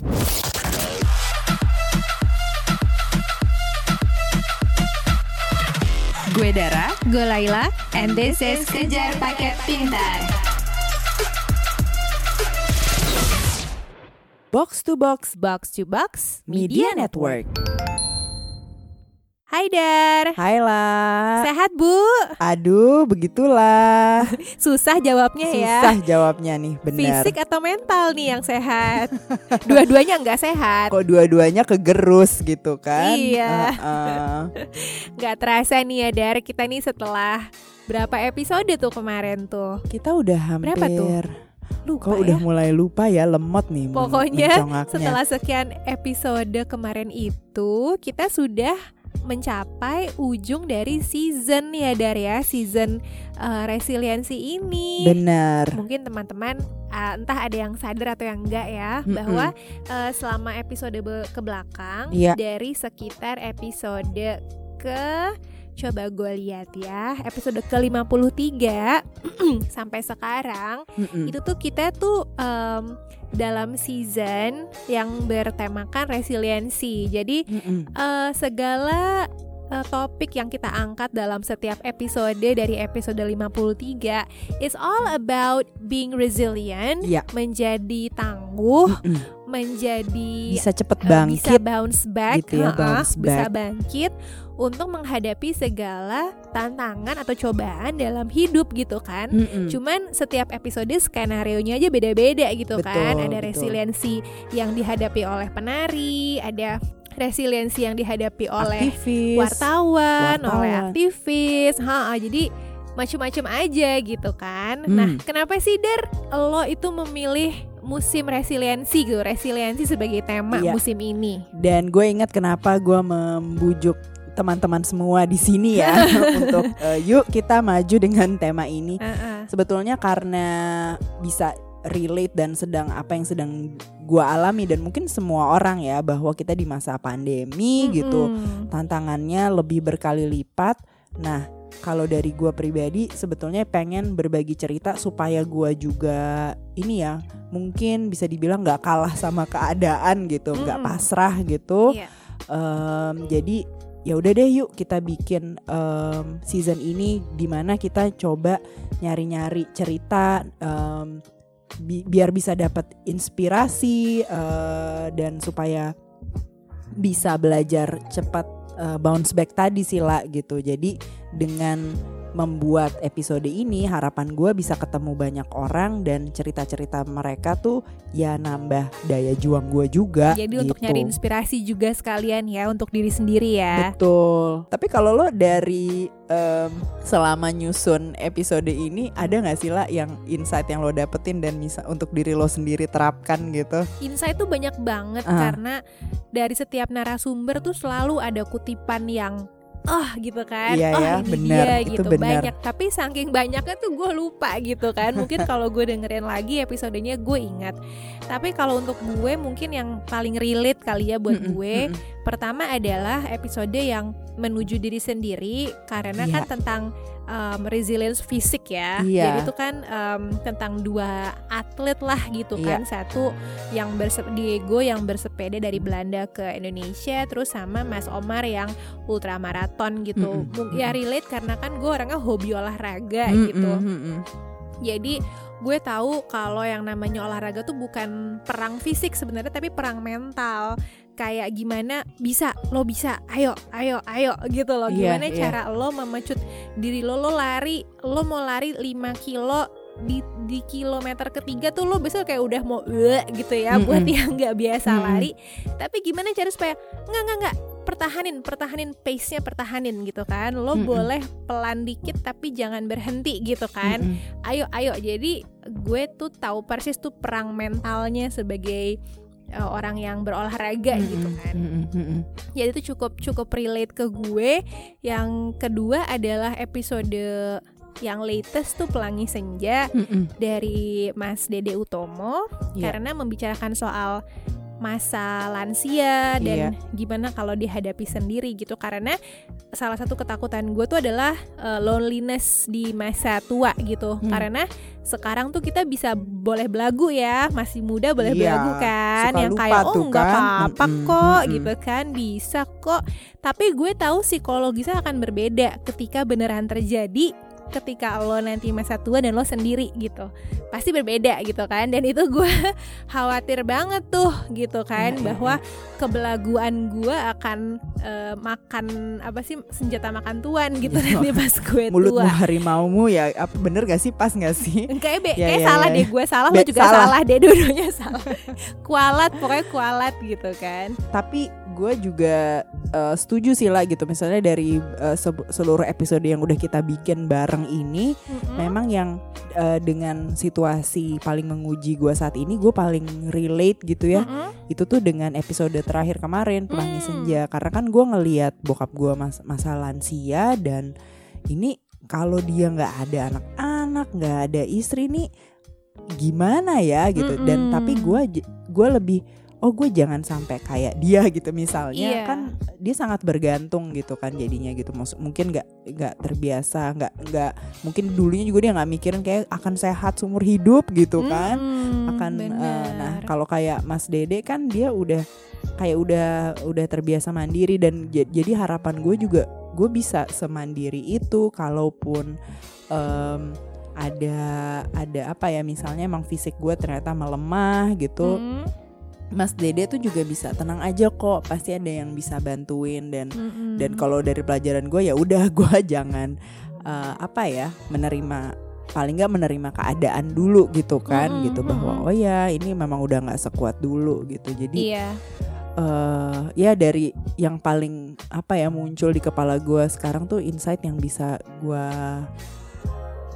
Gue Dara, Gue Laila, and this is Kejar Paket Pintar. Box to Box Box to Box Media Network. Hai Dar, Hai lah. sehat Bu? Aduh, begitulah. Susah jawabnya ya. Susah jawabnya nih, benar. Fisik atau mental nih yang sehat? Dua-duanya nggak sehat. Kok dua-duanya kegerus gitu kan? Iya. Uh-uh. Nggak terasa nih ya Dar, kita nih setelah berapa episode tuh kemarin tuh? Kita udah hampir. Berapa tuh? Lupa Kok ya. udah mulai lupa ya, lemot nih. Pokoknya setelah sekian episode kemarin itu kita sudah mencapai ujung dari season ya Dar ya season uh, resiliensi ini. Benar. Mungkin teman-teman uh, entah ada yang sadar atau yang enggak ya Mm-mm. bahwa uh, selama episode ke belakang Iya. dari sekitar episode ke coba gue lihat ya episode ke 53 sampai sekarang itu tuh kita tuh em, dalam season yang bertemakan resiliensi. Jadi eh, segala eh, topik yang kita angkat dalam setiap episode dari episode 53 is all about being resilient, Iya. menjadi tangguh, menjadi Bisa cepet eh, bisa bangkit. bounce back, gitu ya, bounce bisa back. bangkit untuk menghadapi segala tantangan atau cobaan dalam hidup gitu kan. Mm-mm. Cuman setiap episode skenario nya aja beda-beda gitu kan. Betul, Ada betul. resiliensi yang dihadapi oleh penari, ada resiliensi yang dihadapi oleh Aktivis. wartawan, oleh Wartawan. aktivis. Ha, jadi macam-macam aja gitu kan. Hmm. Nah, kenapa sih Dar lo itu memilih musim resiliensi gitu, resiliensi sebagai tema Iya. musim ini? Dan gue ingat kenapa gue membujuk teman-teman semua di sini ya untuk eh, yuk kita maju dengan tema ini. Heeh. Sebetulnya karena bisa relate dan sedang apa yang sedang gue alami dan mungkin semua orang ya bahwa kita di masa pandemi gitu Mm-mm. tantangannya lebih berkali lipat. Nah kalau dari gue pribadi sebetulnya pengen berbagi cerita supaya gue juga ini ya mungkin bisa dibilang nggak kalah sama keadaan gitu, nggak Mm-mm. pasrah gitu. Iya. Em, jadi ya udah deh yuk kita bikin em, season ini di mana kita coba nyari-nyari cerita em, bi- biar bisa dapat inspirasi eh, dan supaya bisa belajar cepat eh, bounce back tadi sih lah gitu. Jadi dengan membuat episode ini harapan gue bisa ketemu banyak orang dan cerita-cerita mereka tuh ya nambah daya juang gue juga. Jadi untuk gitu. nyari inspirasi juga sekalian ya untuk diri sendiri ya. Betul. Tapi kalau lo dari em, selama nyusun episode ini ada nggak sih lah yang insight yang lo dapetin dan bisa untuk diri lo sendiri terapkan gitu? Insight tuh banyak banget Ah. karena dari setiap narasumber tuh selalu ada kutipan yang ah gitu kan, Iya oh ya, ini benar, dia itu gitu benar. banyak. Tapi saking banyaknya tuh gue lupa gitu kan. Mungkin kalau gue dengerin lagi episodenya gue ingat. Tapi kalau untuk gue mungkin yang paling relate kali ya buat gue, pertama adalah episode yang menuju diri sendiri karena Iya. kan tentang um, resilience fisik ya. Iya. Jadi itu kan um, tentang dua atlet lah gitu Iya. kan. Satu yang berse Diego yang bersepeda dari Belanda ke Indonesia, terus sama Mas Omar yang ultramaraton gitu. Mm-mm, Mung- Ya relate karena kan gue orangnya hobi olahraga Mm-mm, gitu. mm-mm. Jadi gue tahu kalau yang namanya olahraga tuh bukan perang fisik sebenarnya tapi perang mental. Kayak gimana bisa lo bisa, ayo, ayo, ayo gitu loh. Iya, Gimana iya. cara lo memecut diri lo, lo lari, lo mau lari 5 kilo di di kilometer ketiga tuh lo besok kayak udah mau gitu ya Mm-mm. buat yang nggak biasa Mm-mm. lari. Tapi gimana cara supaya nggak nggak nggak pertahanin, pertahanin pace-nya pertahanin gitu kan. Lo Mm-mm. boleh pelan dikit tapi jangan berhenti gitu kan Mm-mm. ayo ayo jadi gue tuh tahu persis tuh perang mentalnya sebagai uh, orang yang berolahraga gitu Mm-mm, kan mm-mm, mm-mm. jadi itu cukup cukup relate ke gue yang kedua adalah episode yang latest tuh pelangi senja Mm-mm. dari Mas Dede Utomo Iya. karena membicarakan soal masa lansia dan Iya. gimana kalau dihadapi sendiri gitu karena salah satu ketakutan gue tuh adalah uh, loneliness di masa tua gitu Hmm. karena sekarang tuh kita bisa boleh belagu ya masih muda boleh Iya, belagu kan suka yang kayak oh nggak kan. apa-apa Mm-mm, kok mm-mm. gitu kan bisa kok tapi gue tahu psikologisnya akan berbeda ketika beneran terjadi ketika lo nanti masa tua dan lo sendiri gitu. Pasti berbeda gitu kan. Dan itu gue khawatir banget tuh gitu kan Iya, iya, bahwa kebelaguan gue akan eh, makan apa sih senjata makan tuan gitu nanti pas gue mulutmu tua. harimaumu ya apa bener gak sih? Pas gak sih? Kayaknya be- Ya, kayak ya, salah ya, deh ya. gue salah lo Be- juga salah. salah, deh dua-duanya salah. Kualat pokoknya kualat gitu kan. Tapi gue juga eh, setuju sih lah gitu misalnya dari se- seluruh episode yang udah kita bikin bareng ini Mm-mm. memang yang eh, dengan situasi paling menguji gue saat ini gue paling relate gitu ya Mm-mm. itu tuh dengan episode terakhir kemarin pelangi Hmm. senja karena kan gue ngeliat bokap gue mas masa lansia dan ini kalau dia nggak ada anak-anak nggak ada istri nih gimana ya gitu dan Mm-mm. tapi gue gue lebih oh gue jangan sampai kayak dia gitu. Misalnya Iya. kan dia sangat bergantung gitu kan jadinya gitu. Maksud- mungkin nggak nggak terbiasa nggak nggak mungkin dulunya juga dia nggak mikirin kayak akan sehat seumur hidup gitu kan. Mm, akan bener. nah kalau kayak Mas Dede kan dia udah kayak udah udah terbiasa mandiri dan jadi harapan gue juga gue bisa semandiri itu kalaupun em, ada ada apa ya misalnya emang fisik gue ternyata melemah gitu. Mm, Mas Dede tuh juga bisa tenang aja kok pasti ada yang bisa bantuin dan mm-mm. dan kalau dari pelajaran gue ya udah gue jangan eh, apa ya menerima paling nggak menerima keadaan dulu gitu kan Mm-mm, gitu bahwa oh ya ini memang udah nggak sekuat dulu gitu. Jadi iya. eh ya dari yang paling apa ya muncul di kepala gue sekarang tuh insight yang bisa gue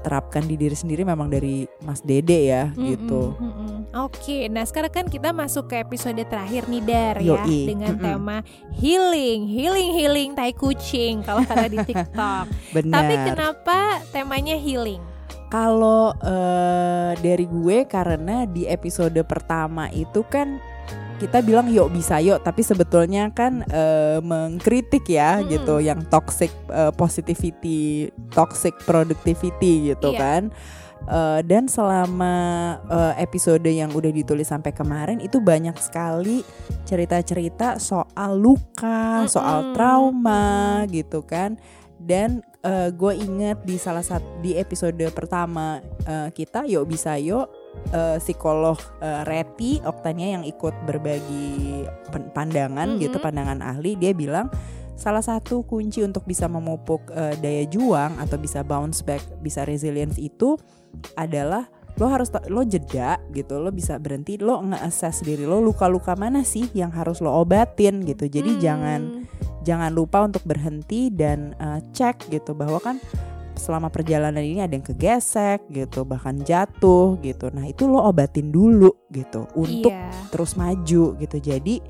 terapkan di diri sendiri memang dari Mas Dede ya Mm-mm, gitu mm-mm. Oke, nah sekarang kan kita masuk ke episode terakhir nih Dar ya Yoi, dengan mm-mm. tema healing, healing, healing tai kucing kalau kata di TikTok. benar Tapi kenapa temanya healing? Kalau eh, dari gue karena di episode pertama itu kan kita bilang yuk bisa yuk tapi sebetulnya kan eh, mengkritik ya Mm-mm. gitu yang toxic eh, positivity, toxic productivity gitu Iya. kan. Eh, dan selama eh, episode yang udah ditulis sampai kemarin itu banyak sekali cerita-cerita soal luka, Mm-mm. soal trauma gitu kan. Dan eh, gue inget di salah satu di episode pertama eh, kita yuk bisa yuk eh, psikolog eh, Reti Oktania yang ikut berbagi pandangan gitu Mm-mm. pandangan ahli dia bilang salah satu kunci untuk bisa memupuk eh, daya juang atau bisa bounce back bisa resilience itu adalah lo harus lo jeda gitu lo bisa berhenti lo nge-assess diri lo luka-luka mana sih yang harus lo obatin? gitu. Jadi Hmm, jangan jangan lupa untuk berhenti dan uh, cek gitu bahwa kan selama perjalanan ini ada yang kegesek gitu bahkan jatuh gitu nah itu lo obatin dulu gitu untuk iya. terus maju gitu jadi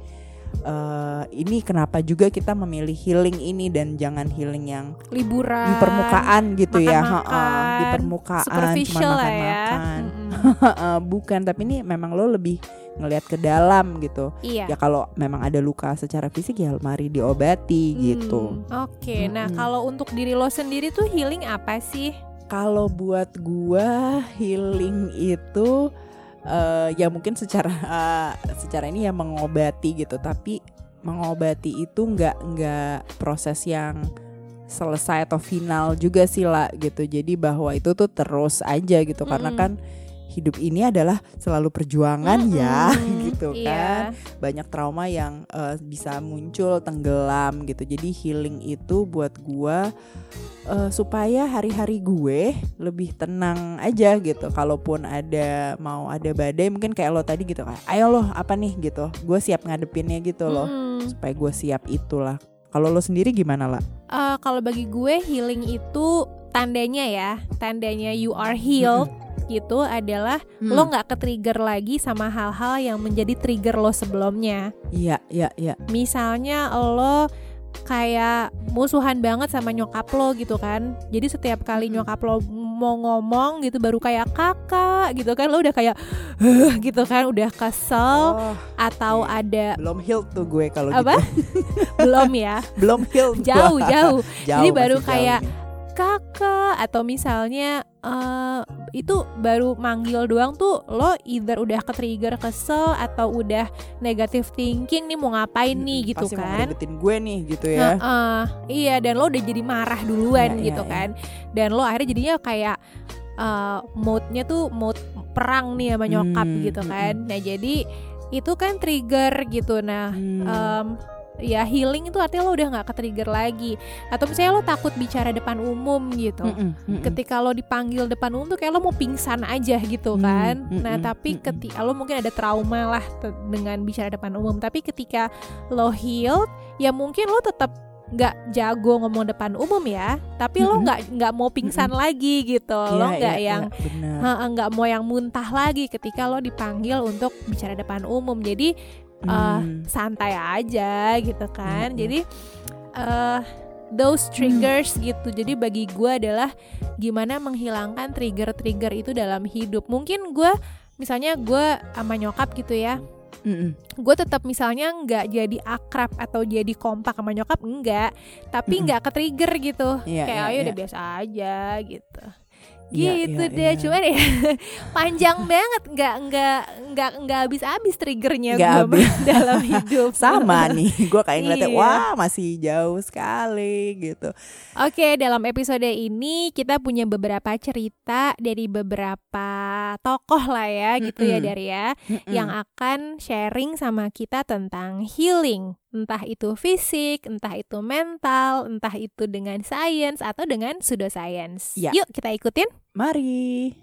uh, ini kenapa juga kita memilih healing ini dan jangan healing yang liburan di permukaan gitu ya makan-makan, ha-ha, di permukaan cuma ya. makan-makan Mm-mm. bukan tapi ini memang lo lebih ngelihat ke dalam gitu Iya. ya kalau memang ada luka secara fisik ya mari diobati gitu Hmm, Oke, nah Mm-mm. kalau untuk diri lo sendiri tuh healing apa sih? kalau buat gua healing itu eh, ya mungkin secara eh, secara ini ya mengobati gitu tapi mengobati itu nggak nggak proses yang selesai atau final juga sih lah gitu jadi bahwa itu tuh terus aja gitu karena Mm-mm. kan hidup ini adalah selalu perjuangan ya Mm-mm, gitu iya. kan. Banyak trauma yang eh, bisa muncul tenggelam gitu. Jadi healing itu buat gua eh, supaya hari-hari gue lebih tenang aja gitu. Kalaupun ada mau ada badai mungkin kayak lo tadi gitu kan. Ayo lo apa nih gitu. Gue siap ngadepinnya gitu loh. Mm. supaya gue siap itulah. Kalau lo sendiri gimana lah Eh, kalau bagi gue healing itu tandanya ya, tandanya you are healed gitu adalah lo nggak ke-trigger lagi sama hal-hal yang menjadi trigger lo sebelumnya. iya iya iya Misalnya lo kayak musuhan banget sama nyokap lo gitu kan jadi setiap kali Mm-mm. nyokap lo mau ngomong gitu baru kayak kakak gitu kan lo udah kayak "Huh," gitu kan udah kesel Oh, atau ada belum healed tuh gue kalau apa gitu. belum ya belum healed jauh jauh Jauh, Jadi baru jauh kayak nih. Kakak atau misalnya eh itu baru manggil doang tuh lo either udah ke trigger kesel atau udah negative thinking nih mau ngapain nih gitu pasti mau kan. gue nih gitu ya. Heeh, iya dan lo udah jadi marah duluan Iya, gitu iya, kan. Dan lo akhirnya jadinya kayak eh moodnya tuh mood perang nih sama nyokap Hmm, gitu kan. nah jadi itu kan trigger gitu. Nah Hmm. em, ya healing itu artinya lo udah nggak ke trigger lagi. Atau misalnya lo takut bicara depan umum gitu. Mm-mm, mm-mm. ketika lo dipanggil depan umum tuh kayak lo mau pingsan aja gitu Hmm, kan. mm-mm, nah tapi mm-mm. ketika lo mungkin ada trauma lah dengan bicara depan umum. Tapi ketika lo healed ya mungkin lo tetap nggak jago ngomong depan umum ya. Tapi lo Mm-mm. nggak nggak mau pingsan lagi gitu. Lo Iya, nggak yang iya. Ha, nggak mau yang muntah lagi ketika lo dipanggil untuk bicara depan umum. Jadi eh, Hmm. santai aja gitu Iya, iya. kan jadi eh those triggers gitu jadi bagi gue adalah gimana menghilangkan trigger-trigger itu dalam hidup mungkin gue misalnya gue sama nyokap gitu ya Mm-mm. gue tetap misalnya nggak jadi akrab atau jadi kompak sama nyokap enggak tapi nggak ke trigger gitu Iya, kayak iya, ayo iya. udah biasa aja gitu gitu iya, deh iya. cuman ya panjang banget nggak nggak nggak nggak habis habis triggernya gue habis. dalam hidup sama nih gue kayak ngeliatnya Iya. wah masih jauh sekali gitu Oke, dalam episode ini kita punya beberapa cerita dari beberapa tokoh lah ya, gitu ya Mm-mm. dari ya, Mm-mm. yang akan sharing sama kita tentang healing, entah itu fisik, entah itu mental, entah itu dengan science atau dengan pseudoscience. Ya. Yuk kita ikutin. mari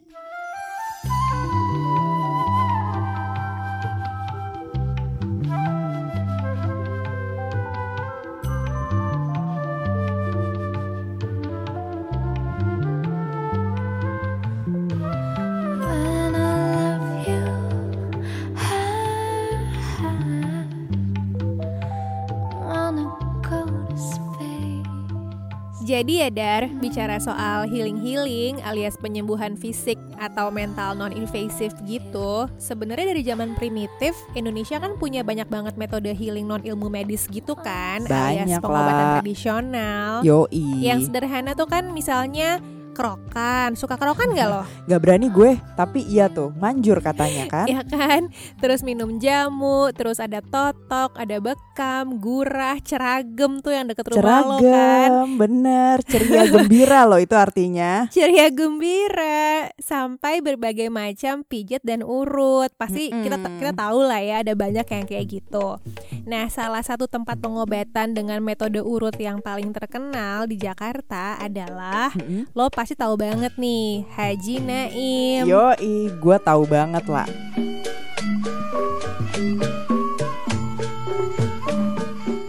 Jadi ya Dar, bicara soal healing-healing alias penyembuhan fisik atau mental non-invasive gitu Sebenarnya dari zaman primitif, Indonesia kan punya banyak banget metode healing non-ilmu medis gitu kan Alias Banyak pengobatan lah. tradisional yoi Yang sederhana tuh kan misalnya kerokan Suka kerokan gak lo? Gak berani gue tapi iya tuh manjur katanya kan Ya kan? Terus minum jamu, terus ada totok, ada bekam, gurah, ceragem tuh yang deket rumah lo kan bener ceria gembira loh itu artinya ceria gembira sampai berbagai macam pijat dan urut pasti kita Mm-mm. kita tahu lah ya ada banyak yang kayak gitu. Nah salah satu tempat pengobatan dengan metode urut yang paling terkenal di Jakarta adalah Mm-mm. lo pasti tahu banget nih Haji Naim. Yoi, gue tahu banget lah.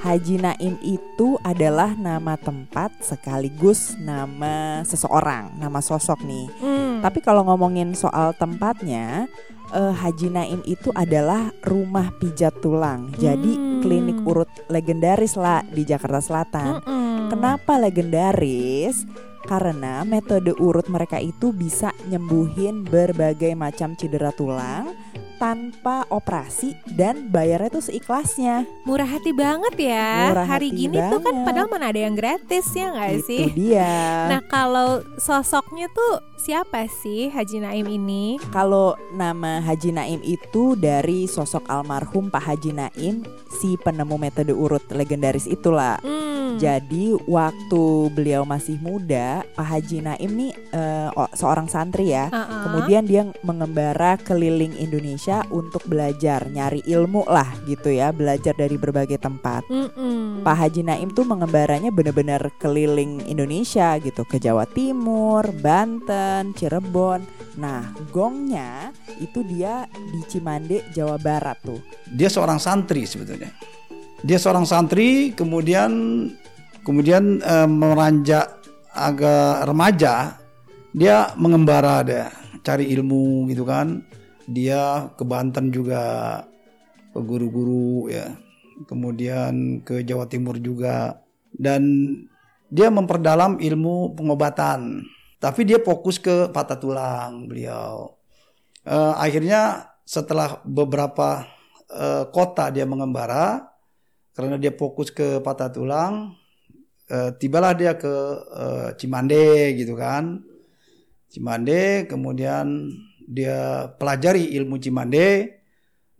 Haji Naim itu adalah nama tempat sekaligus nama seseorang, nama sosok nih. Hmm, Tapi kalau ngomongin soal tempatnya, eh, Haji Naim itu adalah rumah pijat tulang. Jadi Hmm. klinik urut legendaris lah di Jakarta Selatan. mm-mm. Kenapa legendaris? Karena metode urut mereka itu bisa nyembuhin berbagai macam cedera tulang tanpa operasi dan bayarnya tuh seikhlasnya. Murah hati banget ya. Murah Hari hati gini tuh kan banget. padahal mana ada yang gratis ya nggak Itu sih? dia. Nah kalau sosoknya tuh siapa sih Haji Naim ini? Kalau nama Haji Naim itu dari sosok almarhum Pak Haji Naim, si penemu metode urut legendaris itulah. Hmm. Jadi waktu beliau masih muda, Pak Haji Naim nih o- seorang santri ya. Uh-uh. Kemudian dia mengembara keliling Indonesia untuk belajar, nyari ilmu lah gitu ya, belajar dari berbagai tempat. Mm-mm. Pak Haji Naim tuh mengembaranya bener-bener keliling Indonesia gitu, ke Jawa Timur, Banten, Cirebon. Nah, gongnya itu dia di Cimande, Jawa Barat tuh. dia seorang santri sebetulnya. Dia seorang santri, kemudian kemudian eh, meranjak agak remaja, dia mengembara dia, cari ilmu gitu kan. Dia ke Banten juga ke guru-guru ya. Kemudian ke Jawa Timur juga dan dia memperdalam ilmu pengobatan. Tapi dia fokus ke patah tulang beliau. Eh, akhirnya setelah beberapa eh, kota dia mengembara karena dia fokus ke patah tulang, eh, tibalah dia ke eh, Cimande gitu kan. Cimande, kemudian dia pelajari ilmu Cimande.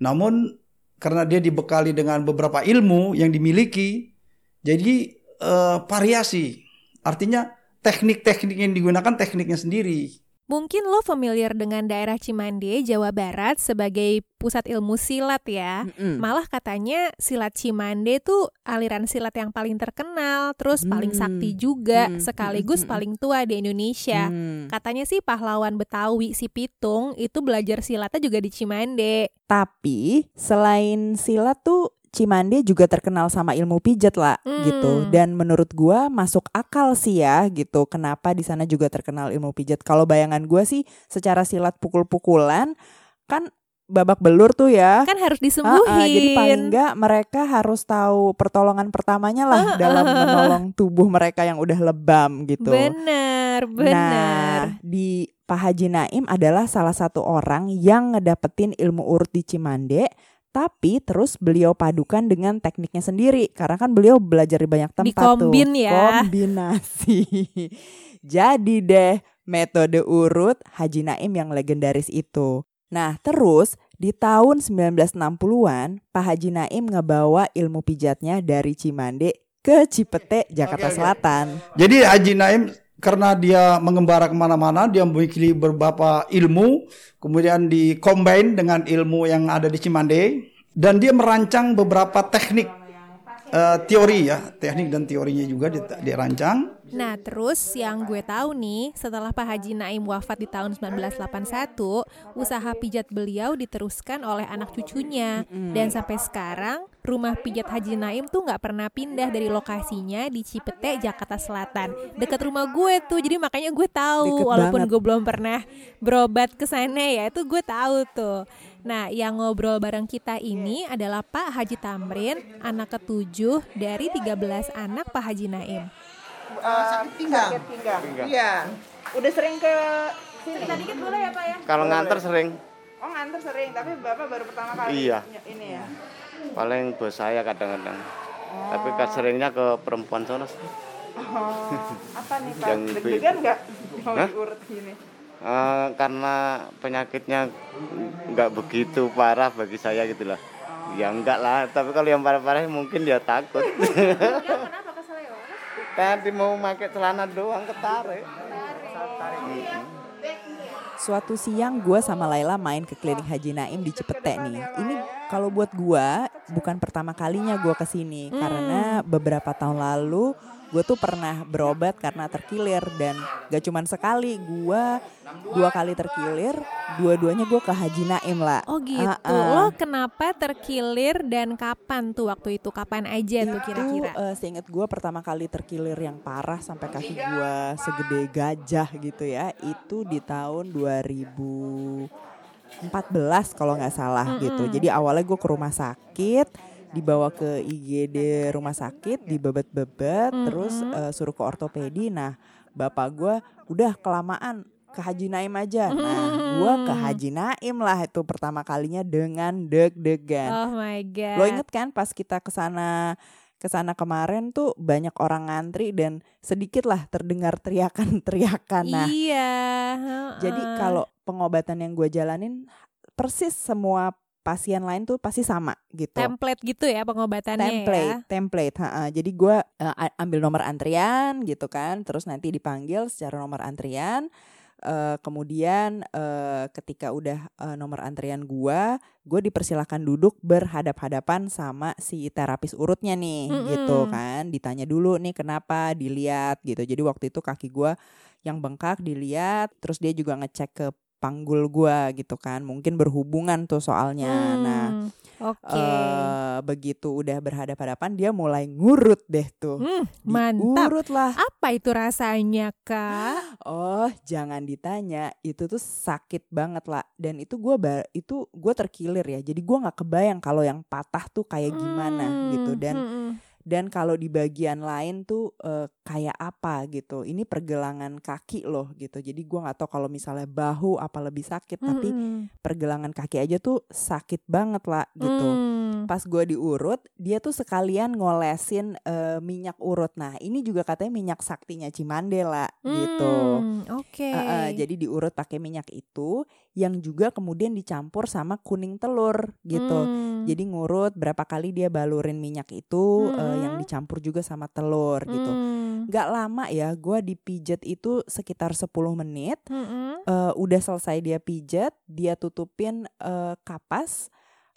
Namun karena dia dibekali dengan beberapa ilmu yang dimiliki, jadi eh, variasi. Artinya teknik-teknik yang digunakan tekniknya sendiri. Mungkin lo familiar dengan daerah Cimande, Jawa Barat sebagai pusat ilmu silat ya. Mm-mm. Malah katanya silat Cimande tuh aliran silat yang paling terkenal, terus paling Hmm. sakti juga, Hmm. sekaligus Hmm. paling tua di Indonesia. Hmm. Katanya sih pahlawan Betawi si Pitung itu belajar silatnya juga di Cimande. Tapi selain silat tuh Cimande juga terkenal sama ilmu pijat lah Hmm. gitu. Dan menurut gua masuk akal sih ya gitu. Kenapa di sana juga terkenal ilmu pijat? Kalau bayangan gua sih secara silat pukul-pukulan kan babak belur tuh ya. Kan harus disembuhin. ah, jadi paling enggak mereka harus tahu pertolongan pertamanya lah dalam menolong tubuh mereka yang udah lebam gitu. Bener, bener. Nah, di Pak Haji Naim adalah salah satu orang yang ngedapetin ilmu urut di Cimande, tapi terus beliau padukan dengan tekniknya sendiri karena kan beliau belajar di banyak tempat Dikombin tuh. ya. Kombinasi. Jadi deh metode urut Haji Naim yang legendaris itu. Nah, terus di tahun 1960-an Pak Haji Naim ngebawa ilmu pijatnya dari Cimande ke Cipete, Jakarta Oke, oke. Selatan. Jadi Haji Naim karena dia mengembara ke mana-mana, dia memiliki beberapa ilmu, kemudian di-combine dengan ilmu yang ada di Cimande, dan dia merancang beberapa teknik eh, teori ya, teknik dan teorinya juga dia- dirancang. Nah, terus yang gue tahu nih, setelah Pak Haji Naim wafat di tahun 1981, usaha pijat beliau diteruskan oleh anak cucunya. Dan sampai sekarang, rumah pijat Haji Naim tuh nggak pernah pindah dari lokasinya di Cipete, Jakarta Selatan. Dekat rumah gue tuh, jadi makanya gue tahu. Deket walaupun banget. gue belum pernah berobat ke sana ya, itu gue tahu tuh. Nah, yang ngobrol bareng kita ini adalah Pak Haji Tamrin, anak ketujuh dari 13 anak Pak Haji Naim. sakit pinggang. Iya. Udah sering ke sini. Dikit boleh ya Pak ya? Kalau nganter sering, Oh nganter sering, tapi bapak baru pertama kali Iya. ini ya. Paling bos saya kadang-kadang. Tapi kan seringnya ke perempuan sono. Oh, apa nih pak? Yang. Deg-degan nggak mau Hah? diurut gini? Eh, karena penyakitnya nggak begitu parah bagi saya gitu lah. Ya enggak lah, tapi kalau yang parah-parah mungkin dia takut. Kenapa keseleo? Tadi mau pakai celana doang ketarik. Suatu siang gue sama Laila main ke klinik Haji Naim di Cepete nih. Ini kalau buat gue bukan pertama kalinya gue ke sini karena beberapa tahun lalu gue tuh pernah berobat karena terkilir dan gak cuman sekali gue dua kali terkilir, dua-duanya gue ke Haji Naim lah. Oh gitu. Ah, ah. Lo kenapa terkilir dan kapan tuh waktu itu? Kapan aja tuh kira-kira? Itu uh, seinget gue pertama kali terkilir yang parah sampai kaki gue segede gajah gitu ya. Itu di tahun 2014 kalau nggak salah gitu. Jadi awalnya gue ke rumah sakit, dibawa ke IGD rumah sakit, dibebet-bebet, terus uh, suruh ke ortopedi. Nah bapak gue udah kelamaan ke Haji Naim aja. Nah gue ke Haji Naim lah itu pertama kalinya dengan deg-degan. Oh my god. Lo inget kan pas kita ke sana ke sana kemarin tuh banyak orang ngantri dan sedikit lah terdengar teriakan-teriakan. Nah, Iya. jadi kalau pengobatan yang gue jalanin persis semua pasien lain tuh pasti sama gitu. template gitu ya pengobatannya template, ya. template. ha-ha. Jadi gue eh, ambil nomor antrian gitu kan, terus nanti dipanggil secara nomor antrian. Eh, kemudian eh, ketika udah eh, nomor antrian gua, gue dipersilahkan duduk berhadap-hadapan sama si terapis urutnya nih, Mm-mm. gitu kan. Ditanya dulu nih kenapa, dilihat gitu. Jadi waktu itu kaki gua yang bengkak dilihat, terus dia juga ngecek ke panggul gua gitu kan. Mungkin berhubungan tuh soalnya. Nah, Hmm, Oke. eh begitu udah berhadap-hadapan dia mulai ngurut deh tuh. Hmm, mantap. Diurut lah. Apa itu rasanya, Kak? Oh, jangan ditanya. Itu tuh sakit banget lah. Dan itu gua ba- itu gue terkilir ya. Jadi gua nggak kebayang kalau yang patah tuh kayak gimana Hmm, gitu. Dan hmm, hmm. Dan kalau di bagian lain tuh eh, kayak apa gitu ini pergelangan kaki loh gitu jadi gua nggak tahu kalau misalnya bahu apa lebih sakit tapi Mm-mm. pergelangan kaki aja tuh sakit banget lah gitu Mm. pas gua diurut dia tuh sekalian ngolesin eh, minyak urut nah ini juga katanya minyak saktinya Cimande lah gitu Mm, Oke. Eh, eh, jadi diurut pakai minyak itu yang juga kemudian dicampur sama kuning telur gitu Mm. jadi ngurut berapa kali dia balurin minyak itu eh, yang Mm-mm. dicampur juga sama telur gitu Mm. nggak lama ya gua dipijet itu sekitar 10 menit Mm-mm. Eh, udah selesai dia pijet dia tutupin eh, kapas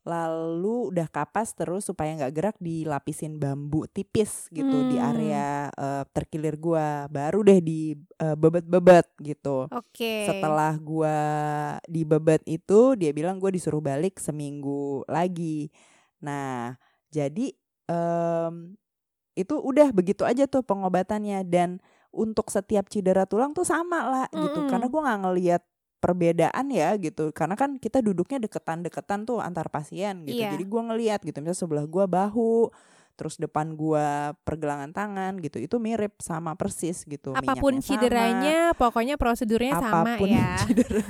lalu udah kapas terus supaya nggak gerak dilapisin bambu tipis gitu di Hmm. area eh, terkilir gua baru deh di eh, bebet-bebet gitu Oke. setelah gua dibebet itu dia bilang gue disuruh balik seminggu lagi nah jadi em, itu udah begitu aja tuh pengobatannya dan untuk setiap cedera tulang tuh sama lah gitu Mm-mm. karena gua nggak ngelihat perbedaan ya gitu karena kan kita duduknya deketan-deketan tuh antar pasien gitu Iya. jadi gua ngelihat gitu misalnya sebelah gua bahu terus depan gua pergelangan tangan gitu itu mirip sama persis gitu Apa pun minyaknya sama, cederanya, pokoknya prosedurnya sama apa pun ya. cedera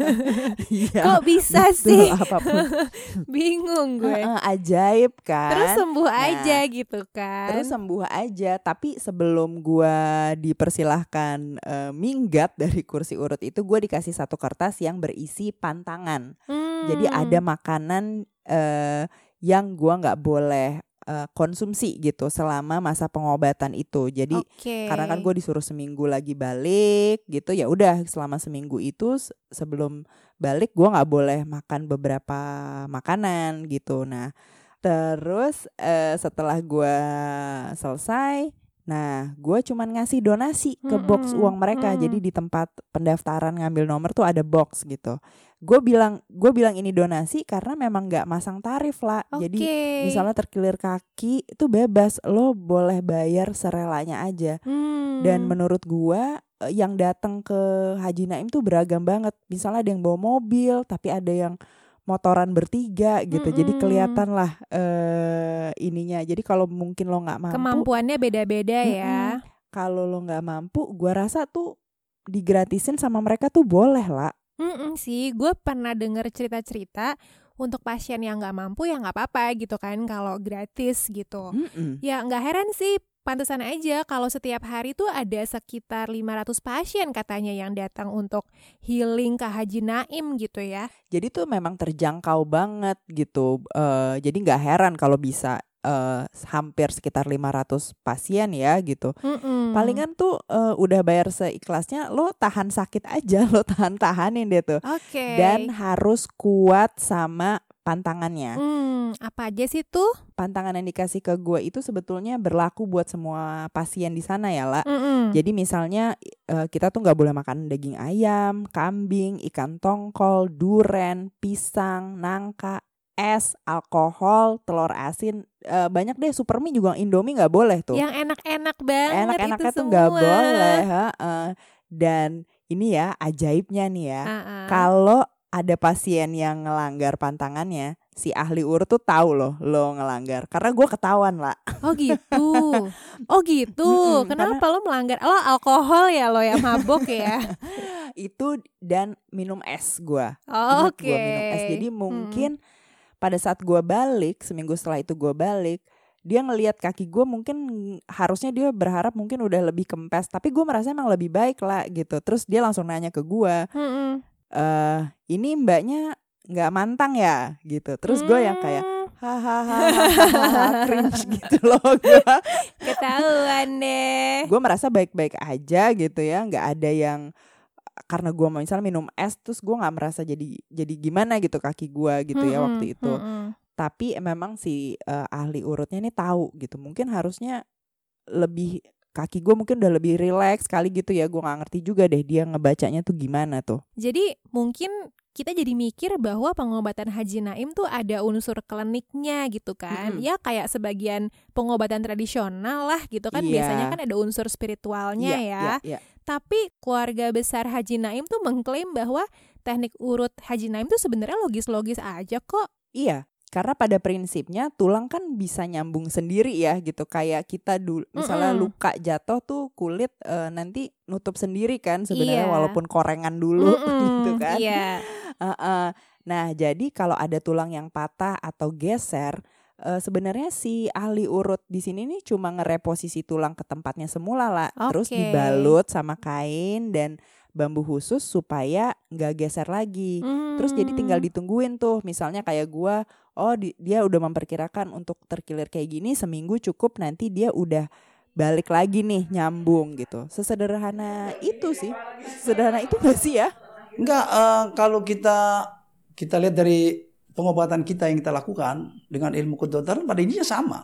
Iya, Kok bisa betul, sih? apa pun Bingung gue. Ajaib kan Terus sembuh Nah, aja gitu kan. Terus sembuh aja, tapi sebelum gua dipersilahkan eh, minggat dari kursi urut itu, gua dikasih satu kertas yang berisi pantangan. Jadi Hmm. ada makanan eh, yang gua nggak boleh eh, konsumsi gitu selama masa pengobatan itu. Jadi Oke. karena kan gue disuruh seminggu lagi balik gitu, ya udah selama seminggu itu se- sebelum balik gua nggak boleh makan beberapa makanan gitu. Nah terus eh, setelah gua selesai, nah gue cuman ngasih donasi ke box uang mereka. mm. Jadi di tempat pendaftaran ngambil nomor tuh ada box gitu. Gue bilang gue bilang ini donasi karena memang nggak masang tarif lah. Oke. Jadi misalnya terkilir kaki itu bebas, lo boleh bayar serelanya aja. Hmm. Dan menurut gua eh, yang datang ke Haji Naim tuh beragam banget. Misalnya ada yang bawa mobil, tapi ada yang motoran bertiga gitu. Jadi Mm-mm. kelihatan lah eh ininya. Jadi kalau mungkin lo nggak mampu, kemampuannya beda-beda ya. kalau lo nggak mampu, gua rasa tuh digratisin sama mereka tuh boleh lah. Mm-mm sih, gue pernah denger cerita-cerita untuk pasien yang nggak mampu ya nggak apa-apa gitu kan kalau gratis gitu. Mm-mm. Ya nggak heran sih, pantesan aja kalau setiap hari tuh ada sekitar 500 pasien katanya yang datang untuk healing ke Haji Naim gitu ya. Jadi tuh memang terjangkau banget gitu. Eh jadi nggak heran kalau bisa eh, hampir sekitar 500 pasien ya gitu. Mm-mm. Palingan tuh eh, udah bayar seikhlasnya, lo tahan sakit aja, lo tahan-tahanin deh tuh. Oke. Dan harus kuat sama pantangannya. Hmm, apa aja sih tuh? Pantangan yang dikasih ke gue itu sebetulnya berlaku buat semua pasien di sana ya lah. Mm-mm. Jadi misalnya eh, kita tuh nggak boleh makan daging ayam, kambing, ikan tongkol, duren, pisang, nangka, es, alkohol, telur asin, eh, banyak deh supermie juga Indomie nggak boleh tuh. Yang enak-enak banget Enak-enaknya itu tuh nggak boleh. heeh. Dan ini ya ajaibnya nih ya. Kalau ada pasien yang ngelanggar pantangannya, si ahli urut tuh tahu loh lo ngelanggar. Karena gue ketahuan lah. Oh gitu. Oh gitu. Mm-mm, Kenapa lo melanggar? Lo alkohol ya lo yang mabok ya? Itu dan minum es gue. Oh, Ingat gua minum es. Jadi mungkin pada saat gue balik seminggu setelah itu gue balik dia ngelihat kaki gue mungkin harusnya dia berharap mungkin udah lebih kempes tapi gue merasa emang lebih baik lah gitu. Terus dia langsung nanya ke gue eh ini mbaknya nggak mantang ya? Gitu. Terus gue yang kayak Hmm, hahaha cringe gitu loh gue ketahuan deh. gue merasa baik-baik aja gitu ya nggak ada yang karena gue mau misalnya minum es terus gue nggak merasa jadi jadi gimana gitu kaki gue gitu ya Mm-mm, waktu itu mm-mm. tapi memang si eh, ahli urutnya ini tahu gitu mungkin harusnya lebih kaki gue mungkin udah lebih rileks kali gitu ya gue nggak ngerti juga deh dia ngebacanya tuh gimana tuh Jadi mungkin kita jadi mikir bahwa pengobatan Haji Naim tuh ada unsur kliniknya gitu kan. Mm-mm. Ya kayak sebagian pengobatan tradisional lah gitu kan. Iya. Biasanya kan ada unsur spiritualnya Iya, ya. iya, iya. Tapi keluarga besar Haji Naim tuh mengklaim bahwa teknik urut Haji Naim tuh sebenarnya logis-logis aja kok. Iya, Karena pada prinsipnya tulang kan bisa nyambung sendiri ya gitu. Kayak kita dulu misalnya Mm-mm. luka jatuh tuh kulit eh, nanti nutup sendiri kan sebenarnya Iya. walaupun korengan dulu Mm-mm, gitu kan. Iya. Heeh. Nah, jadi kalau ada tulang yang patah atau geser, eh, sebenarnya si ahli urut di sini nih cuma ngereposisi tulang ke tempatnya semula lah, terus Oke. dibalut sama kain dan bambu khusus supaya nggak geser lagi. Terus jadi tinggal Hmm. ditungguin tuh, misalnya kayak gua, oh di- dia udah memperkirakan untuk terkilir kayak gini seminggu cukup, nanti dia udah balik lagi nih nyambung gitu. Sesederhana itu sih, sederhana itu gak sih ya? Enggak, eh, kalau kita kita lihat dari pengobatan kita yang kita lakukan dengan ilmu kedokteran pada intinya sama.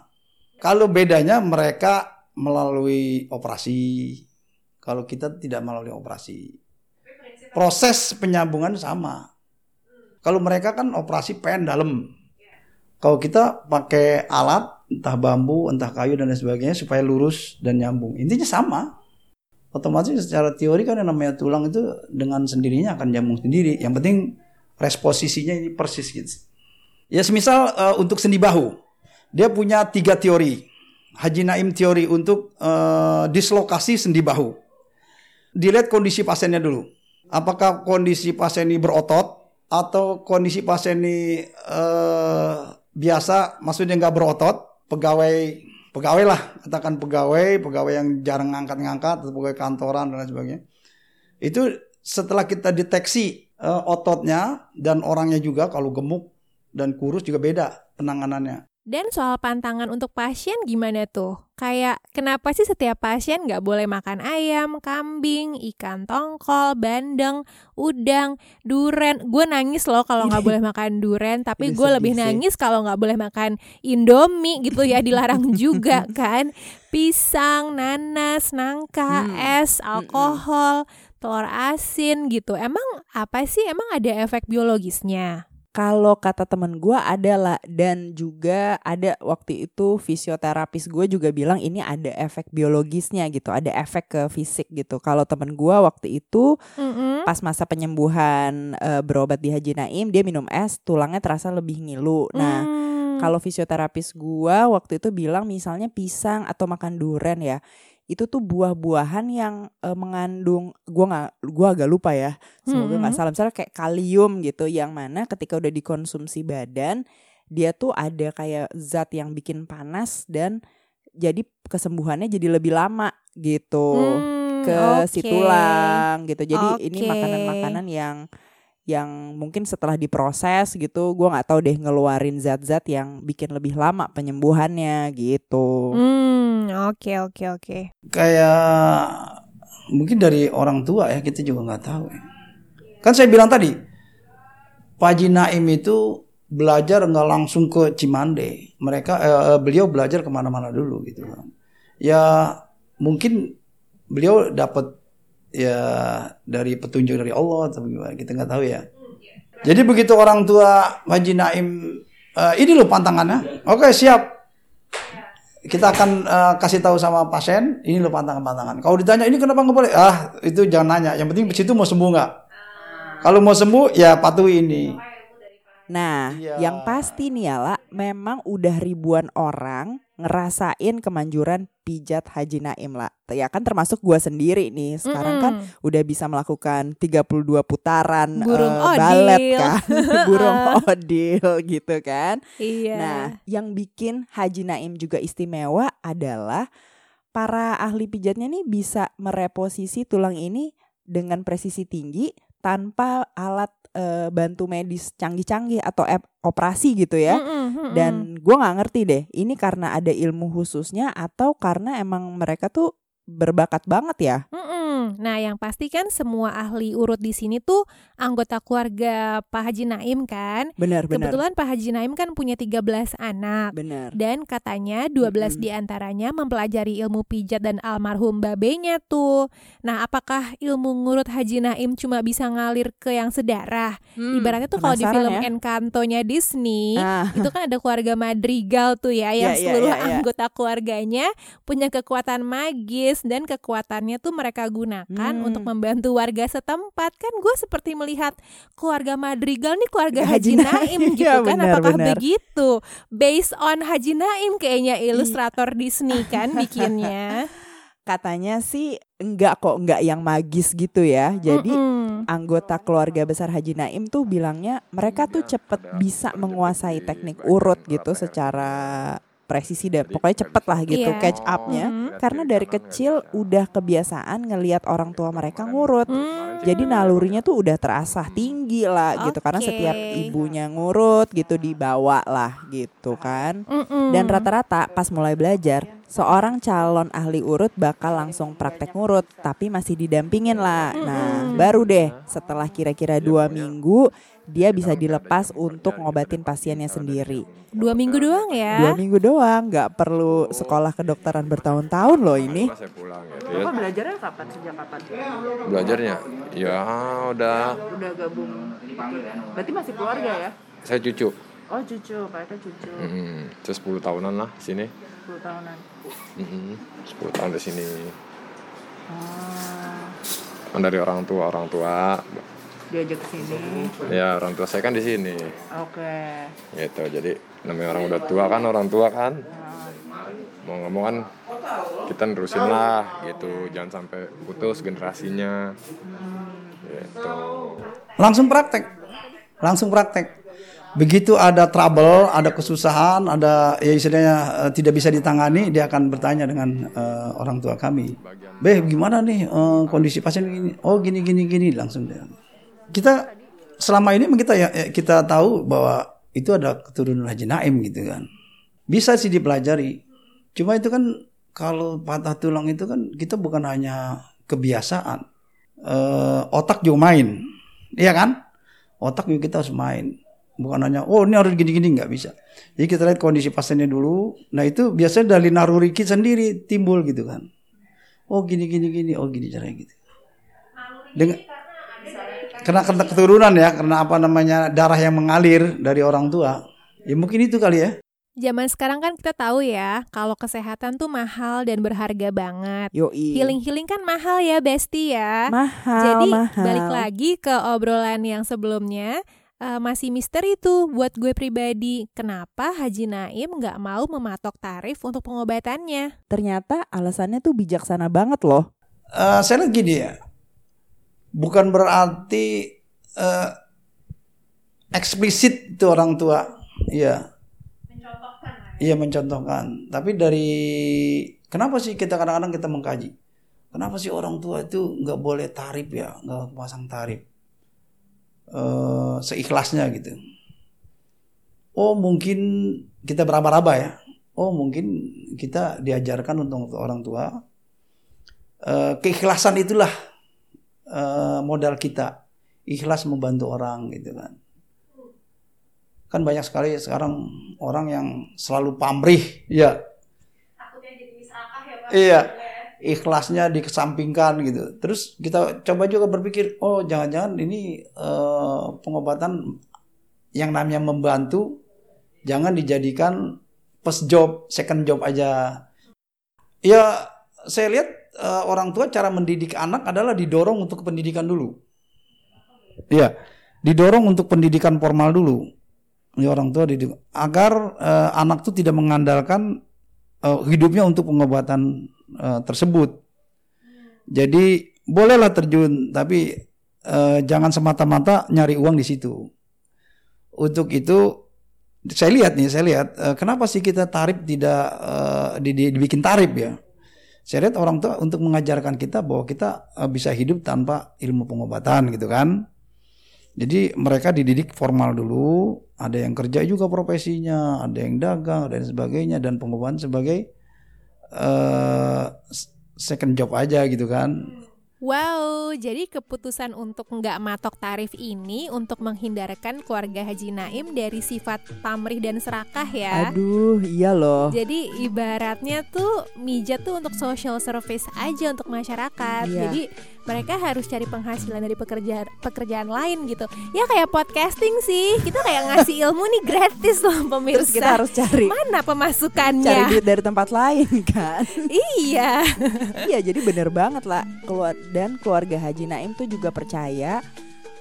Kalau bedanya mereka melalui operasi, kalau kita tidak melalui operasi. Proses penyambungan sama. Kalau mereka kan operasi pen dalam. Kalau kita pakai alat, entah bambu, entah kayu dan lain sebagainya supaya lurus dan nyambung. Intinya sama otomatis secara teori kan yang namanya tulang itu dengan sendirinya akan nyambung sendiri. Yang penting resposisinya ini persis gitu. Ya semisal eh, untuk sendi bahu, dia punya tiga teori. Haji Naim teori untuk eh, dislokasi sendi bahu. Dilihat kondisi pasiennya dulu. Apakah kondisi pasien ini berotot atau kondisi pasien ini eh, biasa, maksudnya nggak berotot, pegawai pegawai lah katakan pegawai pegawai yang jarang ngangkat-ngangkat atau pegawai kantoran dan lain sebagainya. Itu setelah kita deteksi eh, ototnya dan orangnya juga kalau gemuk dan kurus juga beda penanganannya Dan soal pantangan untuk pasien gimana tuh? Kayak kenapa sih setiap pasien nggak boleh makan ayam, kambing, ikan tongkol, bandeng, udang, duren? Gue nangis loh kalau nggak boleh makan duren, tapi gue lebih nangis kalau nggak boleh makan indomie gitu ya dilarang juga kan? Pisang, nanas, nangka, Hmm. es, alkohol, telur asin gitu. Emang apa sih? Emang ada efek biologisnya? Kalau kata temen gue adalah dan juga ada waktu itu fisioterapis gue juga bilang ini ada efek biologisnya gitu, ada efek ke fisik gitu. Kalau temen gue waktu itu Mm-mm. pas masa penyembuhan eh, berobat di Haji Naim dia minum es, tulangnya terasa lebih ngilu. Nah Hmm. kalau fisioterapis gua waktu itu bilang misalnya pisang atau makan duren ya itu tuh buah-buahan yang eh, mengandung gua nggak gua agak lupa ya semoga nggak Mm-mm. salah misalnya kayak kalium gitu yang mana ketika udah dikonsumsi badan dia tuh ada kayak zat yang bikin panas dan jadi kesembuhannya jadi lebih lama gitu Hmm, ke si oke. tulang gitu. Jadi ini Oke. makanan-makanan yang yang mungkin setelah diproses gitu, gua nggak tahu deh ngeluarin zat-zat yang bikin lebih lama penyembuhannya gitu. Hmm, oke oke oke. kayak mungkin dari orang tua ya kita juga nggak tahu ya. kan saya bilang tadi Pak Naim itu belajar nggak langsung ke Cimande mereka eh, beliau belajar ke mana-mana dulu gitu kan ya mungkin beliau dapat ya dari petunjuk dari Allah atau gimana kita nggak tahu ya jadi begitu orang tua Haji Naim eh, ini loh pantangannya oke siap kita akan eh, kasih tahu sama pasien ini loh pantangan-pantangan. Kalau ditanya ini kenapa nggak boleh? Ah itu jangan nanya. Yang penting situ mau sembuh nggak? Kalau mau sembuh ya patuhi ini. Nah, Iya. yang pasti nih ya lah, memang udah ribuan orang ngerasain kemanjuran pijat Haji Naim lah. Ya kan termasuk gua sendiri nih. Sekarang kan Mm-mm. udah bisa melakukan 32 putaran Burung eh, balet odil. kan. Burung odil gitu kan. Iya. Nah, yang bikin Haji Naim juga istimewa adalah para ahli pijatnya nih bisa mereposisi tulang ini dengan presisi tinggi tanpa alat eh, bantu medis canggih-canggih atau ep- operasi gitu ya. Mm-mm, mm-mm. Dan gue nggak ngerti deh, ini karena ada ilmu khususnya atau karena emang mereka tuh berbakat banget ya. Mm-mm. Nah, yang pasti kan semua ahli urut di sini tuh anggota keluarga Pak Haji Naim kan. Benar, benar. Kebetulan Pak Haji Naim kan punya 13 anak. Benar. Dan katanya 12 Mm-mm. di antaranya mempelajari ilmu pijat dan almarhum babenya tuh. Nah, apakah ilmu ngurut Haji Naim cuma bisa ngalir ke yang sedarah? Hmm, Ibaratnya tuh kalau di film ya. Encanto-nya Disney, Ah, itu kan ada keluarga Madrigal tuh ya yang Iya, iya, seluruh iya, iya. anggota keluarganya punya kekuatan magis dan kekuatannya tuh mereka gunakan Hmm. untuk membantu warga setempat. Kan gue seperti melihat keluarga Madrigal nih keluarga Haji Haji, Naim, Naim gitu ya, kan. benar, Apakah benar. begitu? Based on Haji Naim kayaknya ilustrator Disney kan bikinnya. Katanya sih enggak kok, enggak yang magis gitu ya. Jadi Mm-mm. anggota keluarga besar Haji Naim tuh bilangnya mereka tuh cepet bisa menguasai teknik urut gitu secara presisi dan pokoknya cepet lah gitu Iya. catch up-nya Mhm. karena dari kecil udah kebiasaan ngelihat orang tua mereka ngurut. Hmm. Jadi nalurinya tuh udah terasah tinggi lah gitu karena setiap ibunya ngurut gitu dibawa lah gitu kan. Mm-mm. Dan rata-rata pas mulai belajar, seorang calon ahli urut bakal langsung praktek ngurut, tapi masih didampingin lah. Nah, baru deh setelah kira-kira dua minggu, dia bisa dilepas untuk ngobatin pasiennya sendiri. dua minggu doang ya. Dua minggu doang, nggak perlu sekolah kedokteran bertahun-tahun loh ini. saya pulang gitu Bapak ya belajarnya kapan? Sejak kapan? belajarnya ya udah Udah gabung. Berarti masih keluarga ya? saya cucu Oh cucu, Pak Eka cucu. Mm, saya 10 tahunan lah sini 10 tahunan. Mm, 10 tahun di sini. Oh, Kan dari orang tua orang tua. Diajak ke sini. ya orang tua saya kan di sini. Oke. gitu jadi namanya orang udah tua kan orang tua kan. Mau ngomong kan kita nerusin lah gitu. Jangan sampai putus generasinya. Gitu. Langsung praktek. Langsung praktek begitu ada trouble ada kesusahan ada ya istilahnya eh, tidak bisa ditangani dia akan bertanya dengan eh, orang tua kami. Beh gimana nih eh, kondisi pasien gini oh gini gini gini langsung dia. Kita selama ini kita ya kita tahu bahwa itu ada keturunan Haji Naim gitu kan. Bisa sih dipelajari. Cuma itu kan kalau patah tulang itu kan kita bukan hanya kebiasaan. Eh, otak juga main. Iya kan? Otak juga kita harus main bukan hanya oh ini harus gini-gini. Nggak bisa. Jadi kita lihat kondisi pasiennya dulu. Nah itu biasanya dari naruri kita sendiri timbul gitu kan. Oh gini gini gini. Oh gini caranya gitu. Dengan karena karena keturunan ya. Karena apa namanya darah yang mengalir dari orang tua. Ya mungkin itu kali ya. Zaman sekarang kan kita tahu ya, kalau kesehatan tuh mahal dan berharga banget. Yoi. Healing-healing kan mahal ya, Besti ya. mahal, Jadi mahal. balik lagi ke obrolan yang sebelumnya, eh, masih misteri tuh buat gue pribadi. Kenapa Haji Naim nggak mau mematok tarif untuk pengobatannya? Ternyata alasannya tuh bijaksana banget loh. Eh, saya lihat gini ya bukan berarti eh, eksplisit itu orang tua iya Iya mencontohkan. Tapi dari kenapa sih kita kadang-kadang kita mengkaji? Kenapa sih orang tua itu nggak boleh tarif ya, nggak pasang tarif? Eh, seikhlasnya gitu. Oh mungkin kita beraba-raba ya. Oh mungkin kita diajarkan untuk, orang tua. Eh, keikhlasan itulah eh, modal kita. Ikhlas membantu orang gitu kan kan banyak sekali sekarang orang yang selalu pamrih ya iya ikhlasnya dikesampingkan gitu. Terus kita coba juga berpikir oh jangan-jangan ini eh, pengobatan yang namanya membantu jangan dijadikan first job second job aja. Ya saya lihat eh, orang tua cara mendidik anak adalah didorong untuk pendidikan dulu. Iya, didorong untuk pendidikan formal dulu. Ya orang tua didik agar eh, anak tuh tidak mengandalkan eh, hidupnya untuk pengobatan eh, tersebut. Jadi bolehlah terjun tapi eh, jangan semata-mata nyari uang di situ. Untuk itu saya lihat nih, saya lihat eh, kenapa sih kita tarif tidak eh, di- di- dibikin tarif ya? Saya lihat orang tua untuk mengajarkan kita bahwa kita eh, bisa hidup tanpa ilmu pengobatan gitu kan. Jadi mereka dididik formal dulu, ada yang kerja juga profesinya, ada yang dagang dan sebagainya dan pengobatan sebagai eh, second job aja gitu kan. Wow, jadi keputusan untuk nggak matok tarif ini untuk menghindarkan keluarga Haji Naim dari sifat pamrih dan serakah ya. Aduh, iya loh. Jadi ibaratnya tuh mijat tuh untuk social service aja untuk masyarakat. Iya. Jadi mereka harus cari penghasilan dari pekerjaan pekerjaan lain gitu. Ya kayak podcasting sih. Kita kayak ngasih ilmu nih gratis loh pemirsa. Terus kita harus cari mana pemasukannya? cari duit dari tempat lain kan. iya. iya, jadi bener banget lah. Keluar dan keluarga Haji Naim tuh juga percaya